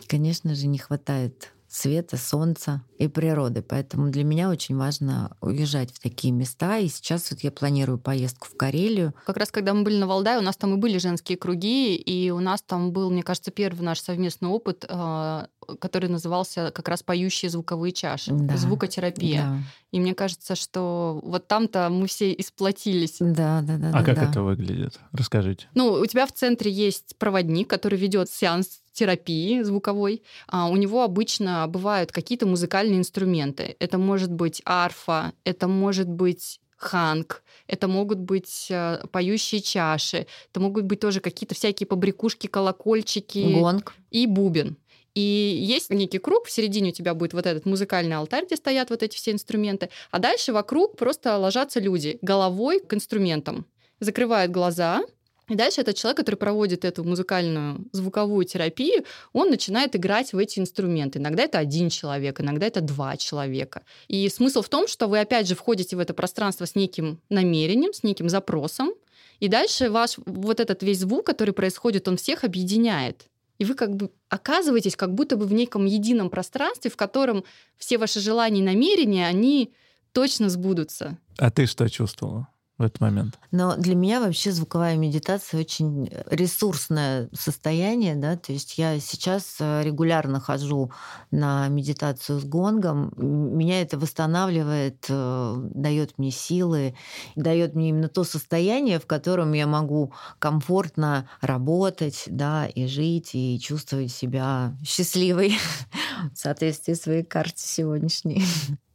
конечно же, не хватает света, солнца и природы. Поэтому для меня очень важно уезжать в такие места. И сейчас вот я планирую поездку в Карелию. Как раз когда мы были на Валдае, у нас там и были женские круги, и у нас там был, мне кажется, первый наш совместный опыт, а, который назывался как раз «Поющие звуковые чаши», да. звукотерапия. Да. И мне кажется, что вот там-то мы все исплатились. Да, да, да. А да, как да. это выглядит? Расскажите. Ну, у тебя в центре есть проводник, который ведет сеанс терапии звуковой. А у него обычно бывают какие-то музыкальные инструменты. Это может быть арфа, это может быть ханг, это могут быть э, поющие чаши, это могут быть тоже какие-то всякие побрякушки, колокольчики. Гонг. И бубен. И есть некий круг, в середине у тебя будет вот этот музыкальный алтарь, где стоят вот эти все инструменты, а дальше вокруг просто ложатся люди головой к инструментам. Закрывают глаза, и дальше этот человек, который проводит эту музыкальную звуковую терапию, он начинает играть в эти инструменты. Иногда это один человек, иногда это два человека. И смысл в том, что вы опять же входите в это пространство с неким намерением, с неким запросом, и дальше ваш вот этот весь звук, который происходит, он всех объединяет. И вы как бы оказываетесь как будто бы в неком едином пространстве, в котором все ваши желания и намерения, они точно сбудутся. А ты что чувствовала? В этот момент. Но для меня вообще звуковая медитация очень ресурсное состояние, да, то есть я сейчас э, регулярно хожу на медитацию с гонгом, меня это восстанавливает, э, дает мне силы, дает мне именно то состояние, в котором я могу комфортно работать, да, и жить, и чувствовать себя счастливой [laughs] в соответствии своей карте сегодняшней.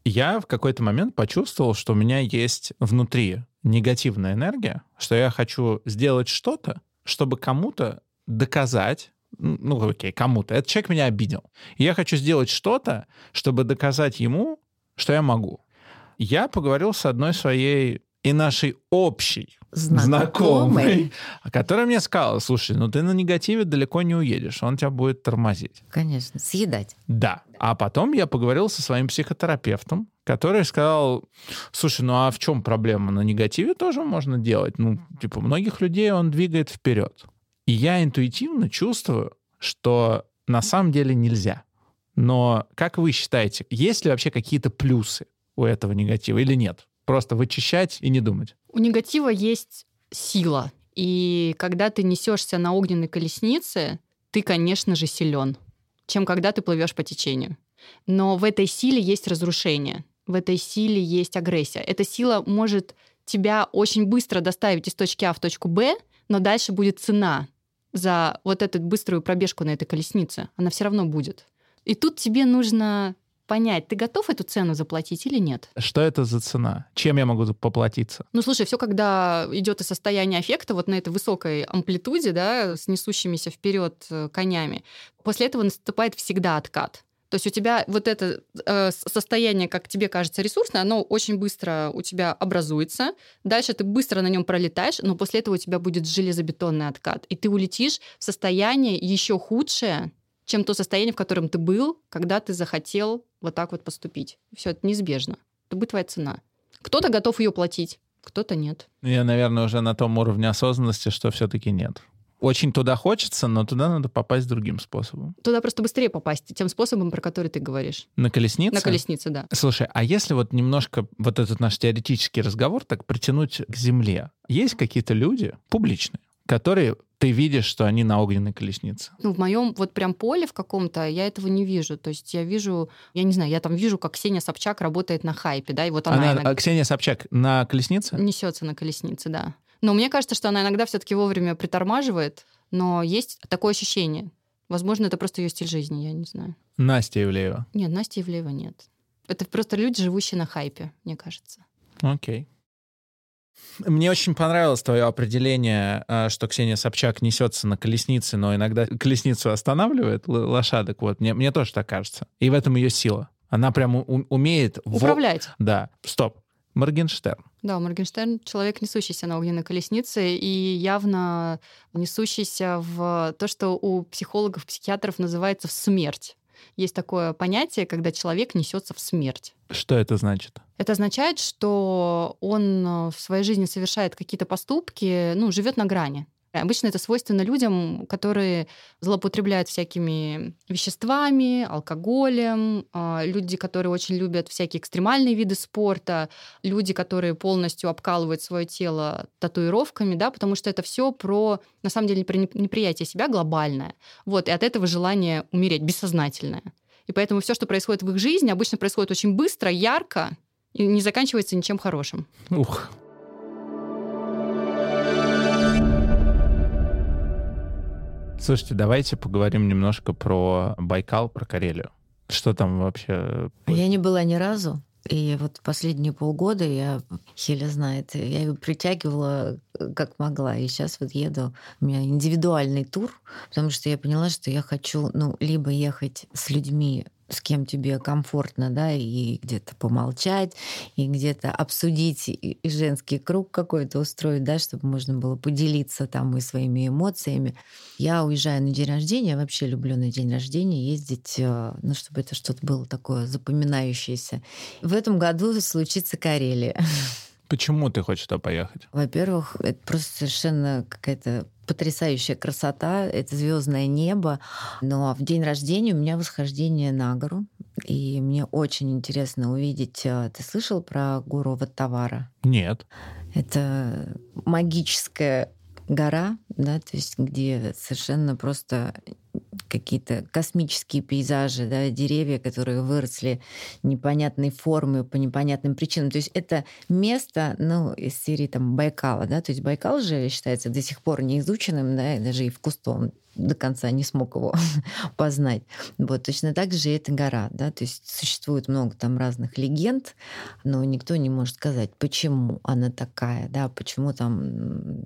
Я в какой-то момент почувствовал, что у меня есть внутри негативная энергия, что я хочу сделать что-то, чтобы кому-то доказать, ну, окей, кому-то. Этот человек меня обидел. Я хочу сделать что-то, чтобы доказать ему, что я могу. Я поговорил с одной своей и нашей общей знакомой, которая мне сказала, слушай, ну ты на негативе далеко не уедешь, он тебя будет тормозить. Конечно, съедать. Да. А потом я поговорил со своим психотерапевтом, который сказал, слушай, ну а в чем проблема? На негативе тоже можно делать. Ну, типа, многих людей он двигает вперед. И я интуитивно чувствую, что на самом деле нельзя. Но как вы считаете, есть ли вообще какие-то плюсы у этого негатива или нет? Просто вычищать и не думать. У негатива есть сила. И когда ты несешься на огненной колеснице, ты, конечно же, силен, чем когда ты плывешь по течению. Но в этой силе есть разрушение, в этой силе есть агрессия. Эта сила может тебя очень быстро доставить из точки А в точку Б, но дальше будет цена за вот эту быструю пробежку на этой колеснице. Она все равно будет. И тут тебе нужно понять, ты готов эту цену заплатить или нет. Что это за цена? Чем я могу поплатиться? Ну, слушай, все, когда идет из состояния аффекта, вот на этой высокой амплитуде, да, с несущимися вперед э, конями, после этого наступает всегда откат. То есть у тебя вот это э, состояние, как тебе кажется, ресурсное, оно очень быстро у тебя образуется. Дальше ты быстро на нем пролетаешь, но после этого у тебя будет железобетонный откат. И ты улетишь в состояние еще худшее, чем то состояние, в котором ты был, когда ты захотел вот так вот поступить. Все, это неизбежно. Это будет твоя цена. Кто-то готов ее платить, кто-то нет. Я, наверное, уже на том уровне осознанности, что все-таки нет. Очень туда хочется, но туда надо попасть другим способом. Туда просто быстрее попасть, тем способом, про который ты говоришь. На колеснице? На колеснице, да. Слушай, а если вот немножко вот этот наш теоретический разговор так притянуть к земле, есть какие-то люди публичные, которые ты видишь, что они на огненной колеснице? Ну, в моем вот прям поле в каком-то я этого не вижу. То есть я вижу, я не знаю, я там вижу, как Ксения Собчак работает на хайпе, да, и вот она... она иногда... Ксения Собчак на колеснице? Несется на колеснице, да. Но мне кажется, что она иногда все-таки вовремя притормаживает, но есть такое ощущение. Возможно, это просто ее стиль жизни, я не знаю. Настя Ивлеева? Нет, Настя Ивлеева нет. Это просто люди, живущие на хайпе, мне кажется. Окей. Мне очень понравилось твое определение, а, что Ксения Собчак несется на колеснице, но иногда колесницу останавливает лошадок. Вот мне, мне тоже так кажется. И в этом ее сила. Она прям умеет... Управлять. В... Да. Стоп. Моргенштерн. Да, Моргенштерн — человек, несущийся на огненной колеснице и явно несущийся в то, что у психологов, психиатров называется в смерть. Есть такое понятие, когда человек несется в смерть. Что это значит? Это означает, что он в своей жизни совершает какие-то поступки, ну, живет на грани. Обычно это свойственно людям, которые злоупотребляют всякими веществами, алкоголем, а, люди, которые очень любят всякие экстремальные виды спорта, люди, которые полностью обкалывают свое тело татуировками, да, потому что это все про, на самом деле, про неприятие себя глобальное. Вот, и от этого желание умереть, бессознательное. И поэтому все, что происходит в их жизни, обычно происходит очень быстро, ярко, и не заканчивается ничем хорошим. Ух, Слушайте, давайте поговорим немножко про Байкал, про Карелию. Что там вообще? Я не была ни разу. И вот последние полгода я, Хеля знает, я ее притягивала как могла. И сейчас вот еду, у меня индивидуальный тур, потому что я поняла, что я хочу, ну, либо ехать с людьми с кем тебе комфортно, да, и где-то помолчать, и где-то обсудить, и женский круг какой-то устроить, да, чтобы можно было поделиться там и своими эмоциями. Я уезжаю на день рождения, вообще люблю на день рождения ездить, э, ну, чтобы это что-то было такое запоминающееся. В этом году случится Карелия. Почему ты хочешь туда поехать? Во-первых, это просто совершенно какая-то потрясающая красота, это звездное небо. Но в день рождения у меня восхождение на гору. И мне очень интересно увидеть... Э, ты слышал про гору Ваттавара? Нет. Это магическая гора, да, то есть где совершенно просто какие-то космические пейзажи, да, деревья, которые выросли непонятной формы по непонятным причинам. То есть это место, ну, из серии там Байкала, да, то есть Байкал же считается до сих пор неизученным, да, и даже и в Кустом до конца не смог его [laughs] познать. Вот, точно так же и эта гора, да, то есть существует много там разных легенд, но никто не может сказать, почему она такая, да, почему там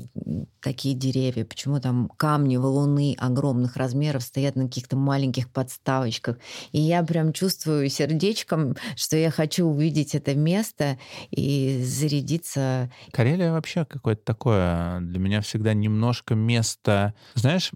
такие деревья, почему там камни, валуны огромных размеров стоят на каких-то маленьких подставочках. И я прям чувствую сердечком, что я хочу увидеть это место и зарядиться. Карелия вообще какое-то такое для меня всегда немножко место, знаешь,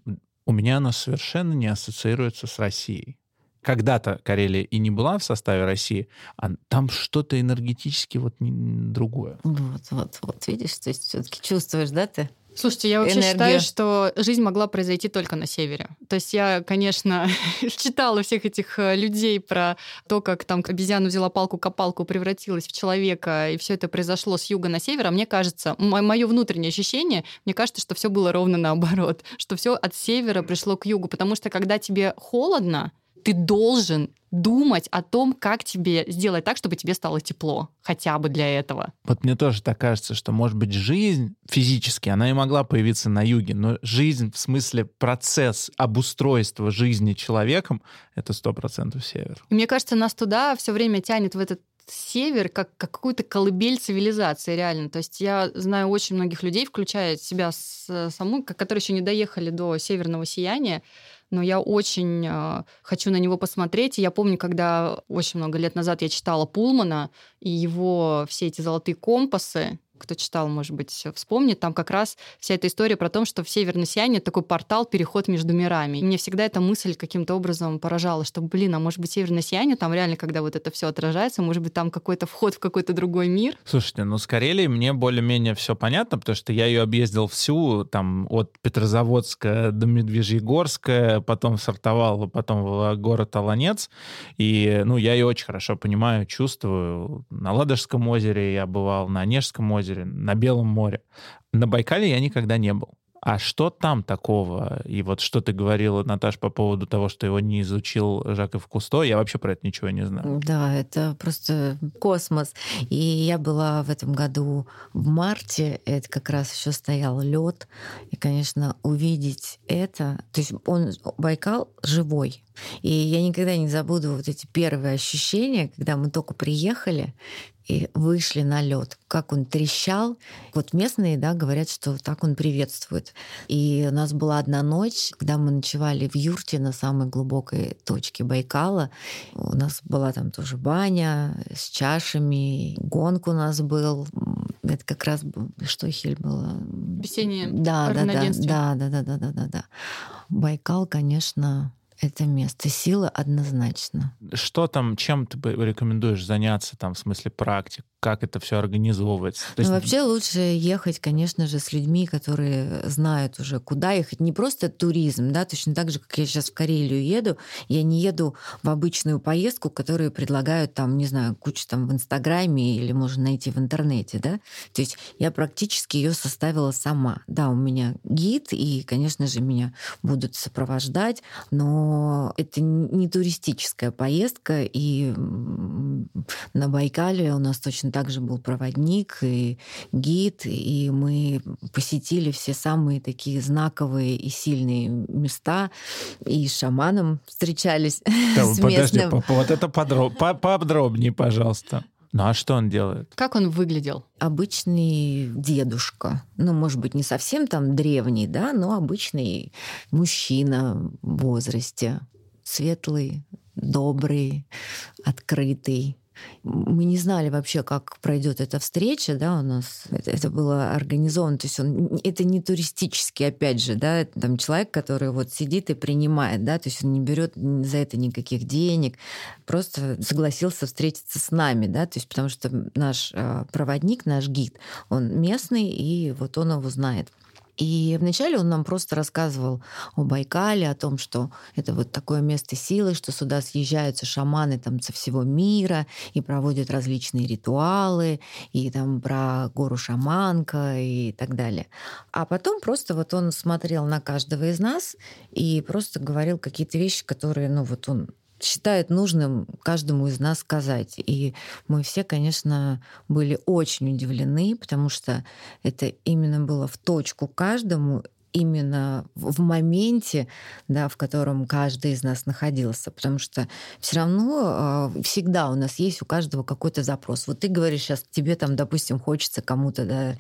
у меня оно совершенно не ассоциируется с Россией. Когда-то Карелия и не была в составе России, а там что-то энергетически вот другое. Вот, вот, вот, видишь, то есть все-таки чувствуешь, да, ты? Слушайте, я вообще энергия. считаю, что жизнь могла произойти только на севере. То есть я, конечно, [laughs] читала всех этих э, людей про то, как там обезьяна взяла палку-копалку, превратилась в человека, и все это произошло с юга на север. А мне кажется, мое внутреннее ощущение, мне кажется, что все было ровно наоборот, [laughs] что все от севера пришло к югу, потому что когда тебе холодно, ты должен думать о том, как тебе сделать так, чтобы тебе стало тепло, хотя бы для этого. Вот мне тоже так кажется, что, может быть, жизнь физически, она и могла появиться на юге, но жизнь в смысле процесс обустройства жизни человеком — это сто процентов север. И мне кажется, нас туда все время тянет в этот север как, как какую-то колыбель цивилизации, реально. То есть я знаю очень многих людей, включая себя саму, которые еще не доехали до северного сияния, но я очень э, хочу на него посмотреть. И я помню, когда очень много лет назад я читала Пулмана, и его все эти золотые компасы, Кто читал, может быть, вспомнит, там как раз вся эта история про то, что в Северное сияние такой портал, переход между мирами. И мне всегда эта мысль каким-то образом поражала, что, блин, а может быть, Северное сияние, там реально, когда вот это все отражается, может быть, там какой-то вход в какой-то другой мир. Слушайте, ну с Карелией мне более-менее все понятно, потому что я ее объездил всю, там, от Петрозаводска до Медвежьегорска, потом сортовал, потом в город Аланец, и, ну, я ее очень хорошо понимаю, чувствую. На Ладожском озере я бывал, на Онежском озере, на Белом море. На Байкале я никогда не был. А что там такого? И вот что ты говорила, Наташ, по поводу того, что его не изучил Жаков Кусто, я вообще про это ничего не знаю. Да, это просто космос. И я была в этом году в марте, это как раз еще стоял лед. И, конечно, увидеть это, то есть он, Байкал живой, и я никогда не забуду вот эти первые ощущения, когда мы только приехали, и вышли на лед, как он трещал. Вот местные, да, говорят, что так он приветствует. И у нас была одна ночь, когда мы ночевали в юрте на самой глубокой точке Байкала. У нас была там тоже баня с чашами, гонг у нас был. Это как раз что Хель было? Весеннее да, да, да, да, да, да, да, да, да, да. Байкал, конечно, это место силы однозначно. Что там, чем ты рекомендуешь заняться там в смысле практик? как это все организовывается. То есть... Ну, вообще лучше ехать, конечно же, с людьми, которые знают уже, куда ехать. Не просто туризм, да, точно так же, как я сейчас в Карелию еду, я не еду в обычную поездку, которую предлагают там, не знаю, кучу там в Инстаграме или можно найти в интернете, да. То есть я практически ее составила сама. Да, у меня гид, и, конечно же, меня будут сопровождать, но это не туристическая поездка, и на Байкале у нас точно так же был проводник и гид, и мы посетили все самые такие знаковые и сильные места, и с шаманом встречались [laughs] да, с подожди, местным. вот это подроб... поподробнее, пожалуйста. Ну а что он делает? Как он выглядел? Обычный дедушка. Ну, может быть, не совсем там древний, да, но обычный мужчина в возрасте. Светлый, добрый, открытый мы не знали вообще, как пройдет эта встреча, да, у нас это, это было организовано, то есть он, это не туристический, опять же, да, там человек, который вот сидит и принимает, да, то есть он не берет за это никаких денег, просто согласился встретиться с нами, да, то есть потому что наш а, проводник, наш гид, он местный, и вот он его знает. И вначале он нам просто рассказывал о Байкале, о том, что это вот такое место силы, что сюда съезжаются шаманы там со всего мира и проводят различные ритуалы, и там про гору Шаманка и так далее. А потом просто вот он смотрел на каждого из нас и просто говорил какие-то вещи, которые, ну вот он считает нужным каждому из нас сказать. И мы все, конечно, были очень удивлены, потому что это именно было в точку каждому, именно в моменте, да, в котором каждый из нас находился, потому что все равно э, всегда у нас есть у каждого какой-то запрос. Вот ты говоришь сейчас тебе там, допустим, хочется кому-то, да,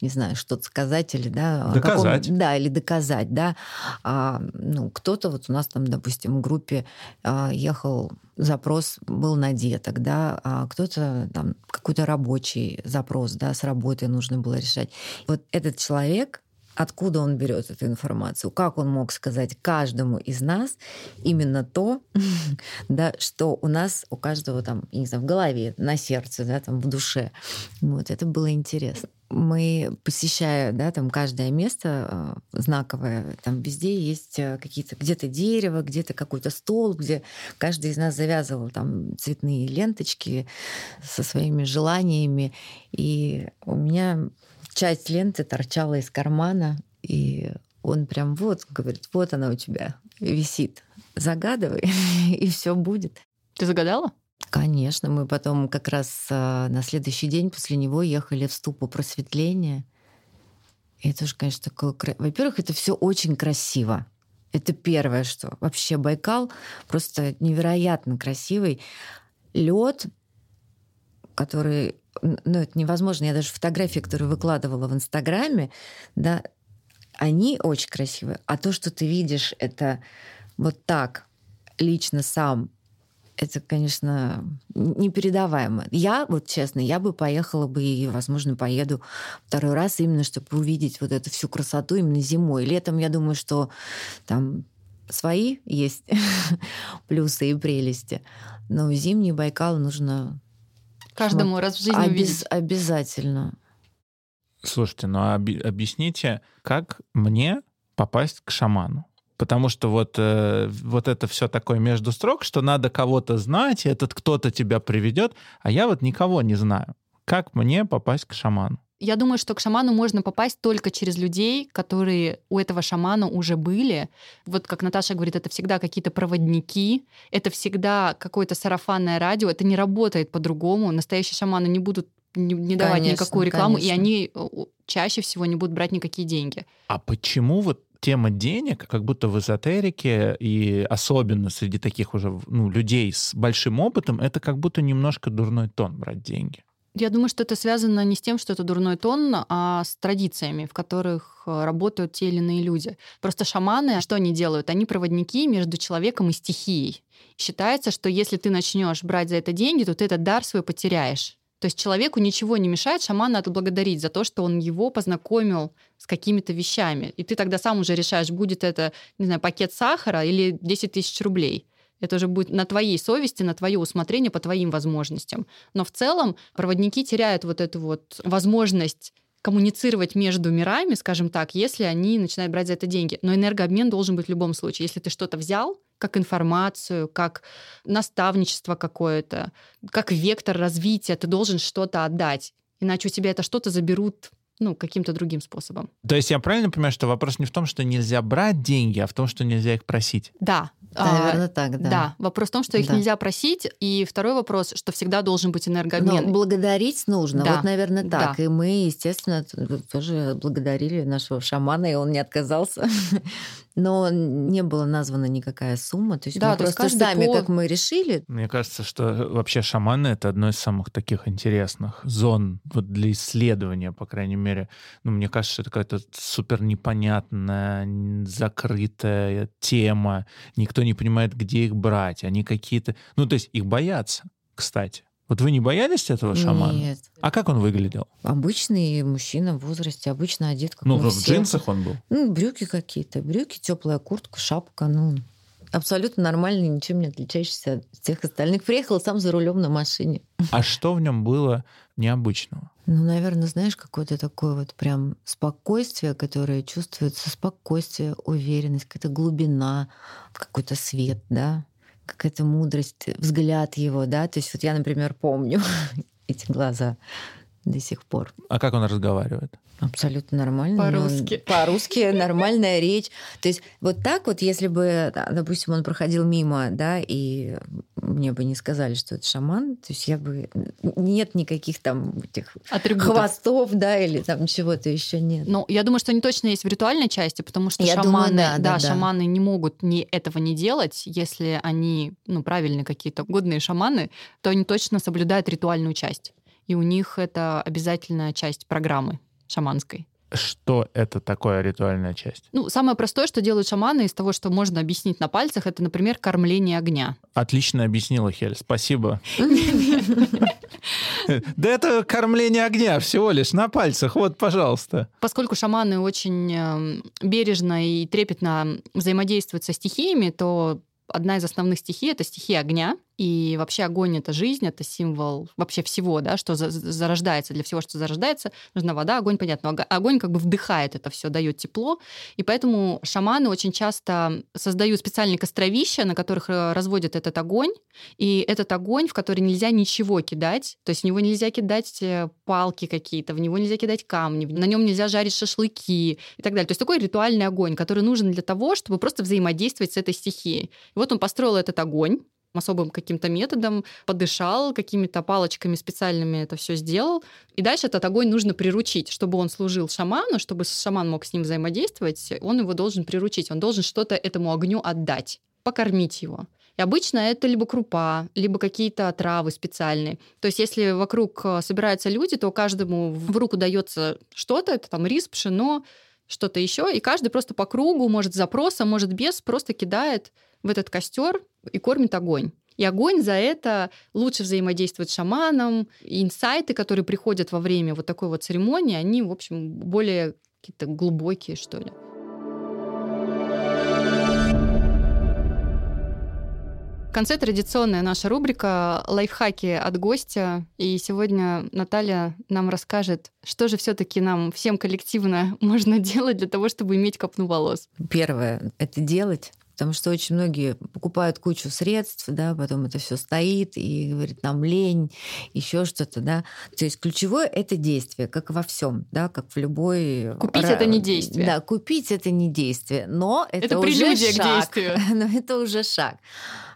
не знаю, что-то сказать или да, доказать, да, или доказать, да. А, ну кто-то вот у нас там, допустим, в группе а, ехал запрос был на деток, да, а кто-то там какой-то рабочий запрос, да, с работы нужно было решать. Вот этот человек, откуда он берет эту информацию, как он мог сказать каждому из нас именно то, [laughs] да, что у нас, у каждого там, не знаю, в голове, на сердце, да, там, в душе. Вот, это было интересно. Мы, посещая, да, там, каждое место э, знаковое, там везде есть э, какие-то, где-то дерево, где-то какой-то стол, где каждый из нас завязывал там цветные ленточки со своими желаниями. И у меня часть ленты торчала из кармана, и он прям вот, говорит, вот она у тебя висит. Загадывай, [laughs] и все будет. Ты загадала? Конечно, мы потом как раз а, на следующий день после него ехали в ступу просветления. И это же, конечно, такое... Во-первых, это все очень красиво. Это первое, что вообще Байкал просто невероятно красивый. Лед, который ну, это невозможно. Я даже фотографии, которые выкладывала в Инстаграме, да, они очень красивые. А то, что ты видишь, это вот так лично сам это, конечно, непередаваемо. Я, вот честно, я бы поехала бы и, возможно, поеду второй раз именно, чтобы увидеть вот эту всю красоту именно зимой. Летом, я думаю, что там свои есть [laughs] плюсы и прелести. Но зимний Байкал нужно... Каждому раз в жизни Обез... увидеть. Обязательно. Слушайте, ну а объясните, как мне попасть к шаману? Потому что вот, э, вот это все такое между строк, что надо кого-то знать, и этот кто-то тебя приведет, а я вот никого не знаю. Как мне попасть к шаману? Я думаю, что к шаману можно попасть только через людей, которые у этого шамана уже были. Вот как Наташа говорит, это всегда какие-то проводники, это всегда какое-то сарафанное радио, это не работает по-другому. Настоящие шаманы не будут не, не давать конечно, никакую рекламу, конечно. и они чаще всего не будут брать никакие деньги. А почему вот тема денег, как будто в эзотерике, и особенно среди таких уже ну, людей с большим опытом, это как будто немножко дурной тон брать деньги. Я думаю, что это связано не с тем, что это дурной тон, а с традициями, в которых э, работают те или иные люди. Просто шаманы, что они делают? Они проводники между человеком и стихией. Считается, что если ты начнешь брать за это деньги, то ты этот дар свой потеряешь. То есть человеку ничего не мешает шамана отблагодарить за то, что он его познакомил с какими-то вещами. И ты тогда сам уже решаешь, будет это, не знаю, пакет сахара или 10 тысяч рублей. Это уже будет на твоей совести, на твое усмотрение, по твоим возможностям. Но в целом проводники теряют вот эту вот возможность коммуницировать между мирами, скажем так, если они начинают брать за это деньги. Но энергообмен должен быть в любом случае. Если ты что-то взял, как информацию, как наставничество какое-то, как вектор развития, ты должен что-то отдать. Иначе у тебя это что-то заберут ну, каким-то другим способом. То есть я правильно понимаю, что вопрос не в том, что нельзя брать деньги, а в том, что нельзя их просить? Да, Наверное, а, так, да. Да, вопрос в том, что их да. нельзя просить, и второй вопрос, что всегда должен быть энергообмен. Но благодарить нужно, да. вот, наверное, так. Да. И мы, естественно, тоже благодарили нашего шамана, и он не отказался. [laughs] Но не была названа никакая сумма, то есть да, мы то просто сами, по... как мы решили. Мне кажется, что вообще шаманы — это одно из самых таких интересных зон вот для исследования, по крайней мере. Ну, мне кажется, что это какая-то супер непонятная, закрытая тема. Никто не понимает, где их брать. Они какие-то... Ну, то есть их боятся, кстати. Вот вы не боялись этого шамана? Нет. А как он выглядел? Обычный мужчина в возрасте, обычно одет как Ну, в всех. джинсах он был? Ну, брюки какие-то. Брюки, теплая куртка, шапка, ну, абсолютно нормальный, ничем не отличающийся от всех остальных. Приехал сам за рулем на машине. А что в нем было необычного? Ну, наверное, знаешь, какое-то такое вот прям спокойствие, которое чувствуется, спокойствие, уверенность, какая-то глубина, какой-то свет, да, какая-то мудрость, взгляд его, да. То есть вот я, например, помню [laughs] эти глаза до сих пор. А как он разговаривает? Абсолютно нормально. По-русски. По-русски [laughs] нормальная речь. То есть вот так вот, если бы, допустим, он проходил мимо, да, и мне бы не сказали, что это шаман, то есть я бы... Нет никаких там этих Атрибутов. хвостов, да, или там чего-то еще нет. Ну, я думаю, что они точно есть в ритуальной части, потому что я шаманы, думаю, да, да, да, шаманы не могут ни этого не делать, если они, ну, правильные какие-то годные шаманы, то они точно соблюдают ритуальную часть и у них это обязательная часть программы шаманской. Что это такое ритуальная часть? Ну, самое простое, что делают шаманы из того, что можно объяснить на пальцах, это, например, кормление огня. Отлично объяснила, Хель, спасибо. [laughs] Да это кормление огня всего лишь на пальцах, вот, пожалуйста. Поскольку шаманы очень эм, бережно и трепетно взаимодействуют со стихиями, то одна из основных стихий — это стихия огня, и вообще огонь — это жизнь, это символ вообще всего, да, что зарождается. Для всего, что зарождается, нужна вода, огонь, понятно. Но огонь как бы вдыхает это все, дает тепло. И поэтому шаманы очень часто создают специальные костровища, на которых э, разводят этот огонь. И этот огонь, в который нельзя ничего кидать. То есть в него нельзя кидать э, палки какие-то, в него нельзя кидать камни, на нем нельзя жарить шашлыки и так далее. То есть такой ритуальный огонь, который нужен для того, чтобы просто взаимодействовать с этой стихией. И вот он построил этот огонь, особым каким-то методом, подышал, какими-то палочками специальными это все сделал. И дальше этот огонь нужно приручить, чтобы он служил шаману, чтобы шаман мог с ним взаимодействовать, он его должен приручить, он должен что-то этому огню отдать, покормить его. И обычно это либо крупа, либо какие-то травы специальные. То есть если вокруг э, собираются люди, то каждому в руку дается что-то, это там рис, пшено, что-то еще, и каждый просто по кругу, может, запроса, может, без, просто кидает в этот костер и кормит огонь. И огонь за это лучше взаимодействует с шаманом. И инсайты, которые приходят во время вот такой вот церемонии, они, в общем, более какие-то глубокие, что ли. В конце традиционная наша рубрика «Лайфхаки от гостя». И сегодня Наталья нам расскажет, что же все таки нам всем коллективно [laughs] можно делать для того, чтобы иметь копну волос. Первое — это делать потому что очень многие покупают кучу средств, да, потом это все стоит и говорит, нам лень, еще что-то, да. То есть ключевое это действие, как во всем, да, как в любой. Купить это не действие. Да, купить это не действие, но это, это уже шаг. к действию. [laughs] Но это уже шаг.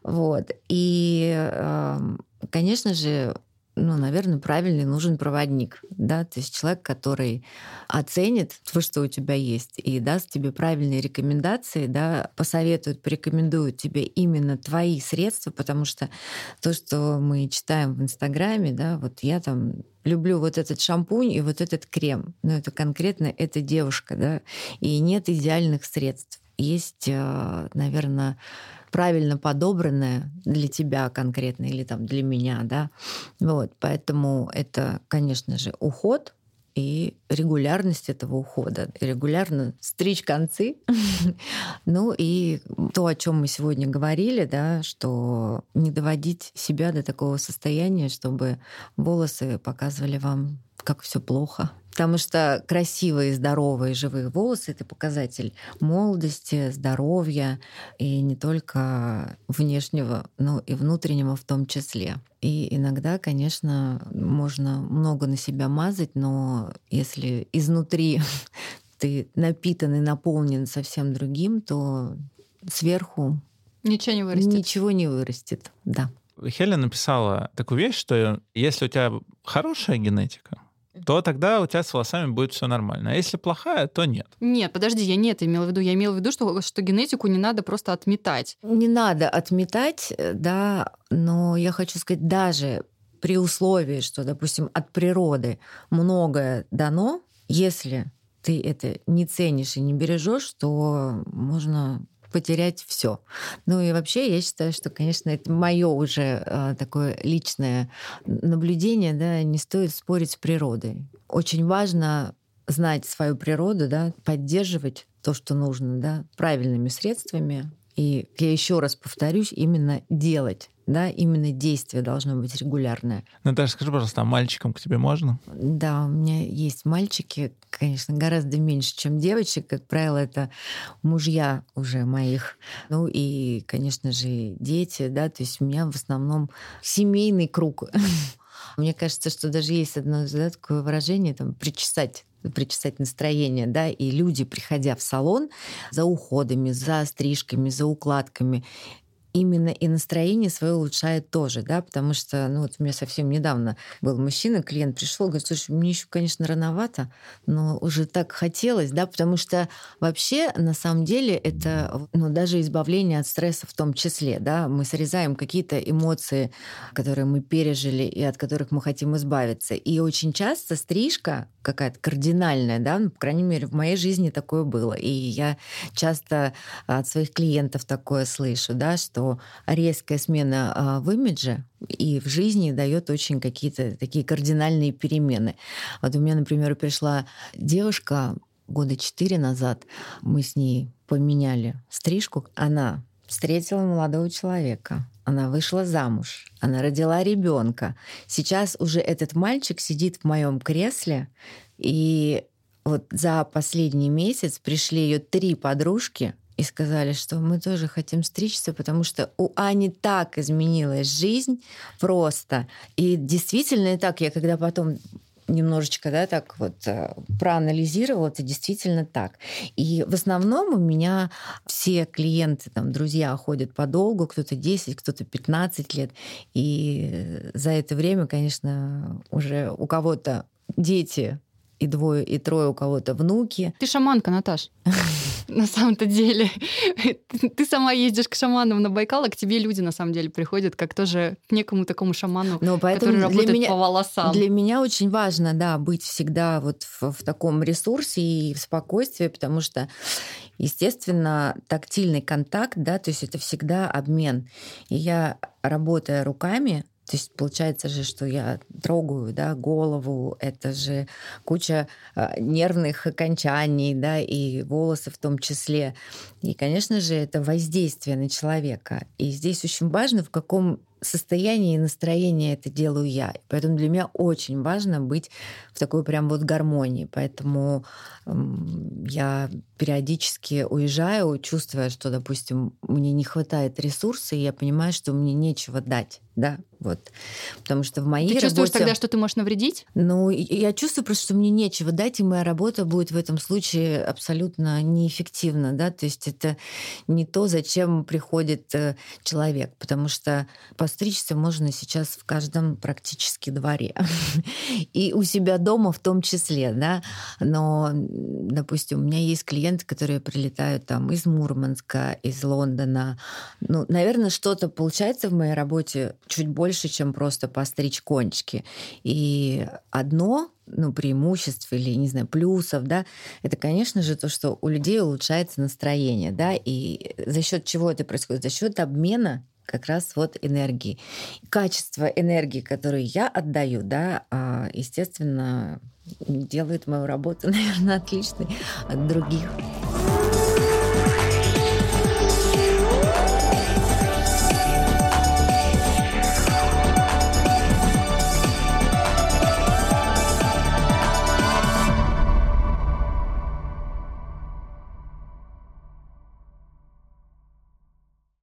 Вот. И, эм, конечно же, ну, наверное, правильный нужен проводник, да, то есть человек, который оценит то, что у тебя есть, и даст тебе правильные рекомендации, да, посоветует, порекомендует тебе именно твои средства, потому что то, что мы читаем в Инстаграме, да, вот я там люблю вот этот шампунь и вот этот крем, но это конкретно эта девушка, да, и нет идеальных средств. Есть, э, наверное, правильно подобранное для тебя конкретно или там для меня, да. Вот, поэтому это, конечно же, уход, и регулярность этого ухода. Регулярно стричь концы. [laughs] ну и то, о чем мы сегодня говорили, да, что не доводить себя до такого состояния, чтобы волосы показывали вам, как все плохо, Потому что красивые, здоровые, живые волосы — это показатель молодости, здоровья, и не только внешнего, но и внутреннего в том числе. И иногда, конечно, можно много на себя мазать, но если изнутри [laughs] ты напитан и наполнен совсем другим, то сверху ничего не вырастет. Ничего не вырастет, да. Хелен написала такую вещь, что если у тебя хорошая генетика, то тогда у тебя с волосами будет все нормально. А если плохая, то нет. Нет, подожди, я не это имела в виду. Я имела в виду, что, что генетику не надо просто отметать. Не надо отметать, да, но я хочу сказать, даже при условии, что, допустим, от природы многое дано, если ты это не ценишь и не бережешь, то можно потерять все. Ну и вообще я считаю, что, конечно, это мое уже а, такое личное наблюдение, да, не стоит спорить с природой. Очень важно знать свою природу, да, поддерживать то, что нужно, да, правильными средствами. И я еще раз повторюсь, именно делать да, именно действие должно быть регулярное. Наташа, скажи, пожалуйста, а мальчикам к тебе можно? Да, у меня есть мальчики, конечно, гораздо меньше, чем девочек. Как правило, это мужья уже моих. Ну и, конечно же, дети, да, то есть у меня в основном семейный круг. [laughs] Мне кажется, что даже есть одно да, такое выражение, там, причесать причесать настроение, да, и люди, приходя в салон за уходами, за стрижками, за укладками, именно и настроение свое улучшает тоже, да, потому что, ну, вот у меня совсем недавно был мужчина, клиент пришел, говорит, слушай, мне еще, конечно, рановато, но уже так хотелось, да, потому что вообще, на самом деле, это, ну, даже избавление от стресса в том числе, да, мы срезаем какие-то эмоции, которые мы пережили и от которых мы хотим избавиться. И очень часто стрижка какая-то кардинальная, да, ну, по крайней мере, в моей жизни такое было. И я часто от своих клиентов такое слышу, да, что резкая смена а, в имидже и в жизни дает очень какие-то такие кардинальные перемены. Вот у меня, например, пришла девушка года четыре назад, мы с ней поменяли стрижку, она встретила молодого человека, она вышла замуж, она родила ребенка. Сейчас уже этот мальчик сидит в моем кресле, и вот за последний месяц пришли ее три подружки, и сказали, что мы тоже хотим стричься, потому что у Ани так изменилась жизнь просто. И действительно так, я когда потом немножечко, да, так вот э, проанализировала, это действительно так. И в основном у меня все клиенты, там, друзья ходят подолгу, кто-то 10, кто-то 15 лет. И за это время, конечно, уже у кого-то дети и двое, и трое у кого-то внуки. Ты шаманка, Наташ. [laughs] [laughs] на самом-то деле. [laughs] Ты сама ездишь к шаманам на Байкал, а к тебе люди на самом деле приходят как тоже к некому такому шаману, Но который работает меня, по волосам. Для меня очень важно, да, быть всегда вот в, в таком ресурсе и в спокойствии, потому что естественно, тактильный контакт, да, то есть это всегда обмен. И я, работая руками, то есть получается же, что я трогаю да, голову, это же куча э, нервных окончаний, да, и волосы в том числе. И, конечно же, это воздействие на человека. И здесь очень важно, в каком состоянии и настроении это делаю я. Поэтому для меня очень важно быть в такой прям вот гармонии. Поэтому я периодически уезжаю, чувствуя, что, допустим, мне не хватает ресурса, и я понимаю, что мне нечего дать. Да, вот. Потому что в моей Ты чувствуешь работе... тогда, что ты можешь навредить? Ну, я чувствую просто, что мне нечего дать, и моя работа будет в этом случае абсолютно неэффективна. Да? То есть это не то, зачем приходит э, человек. Потому что постричься можно сейчас в каждом практически дворе. [laughs] И у себя дома в том числе. Да? Но, допустим, у меня есть клиенты, которые прилетают там из Мурманска, из Лондона. Ну, наверное, что-то получается в моей работе чуть больше, чем просто постричь кончики. И одно ну, преимуществ или, не знаю, плюсов, да, это, конечно же, то, что у людей улучшается настроение, да, и за счет чего это происходит? За счет обмена как раз вот энергии. Качество энергии, которую я отдаю, да, а, естественно, делает мою работу, [laughs] наверное, отличной от других.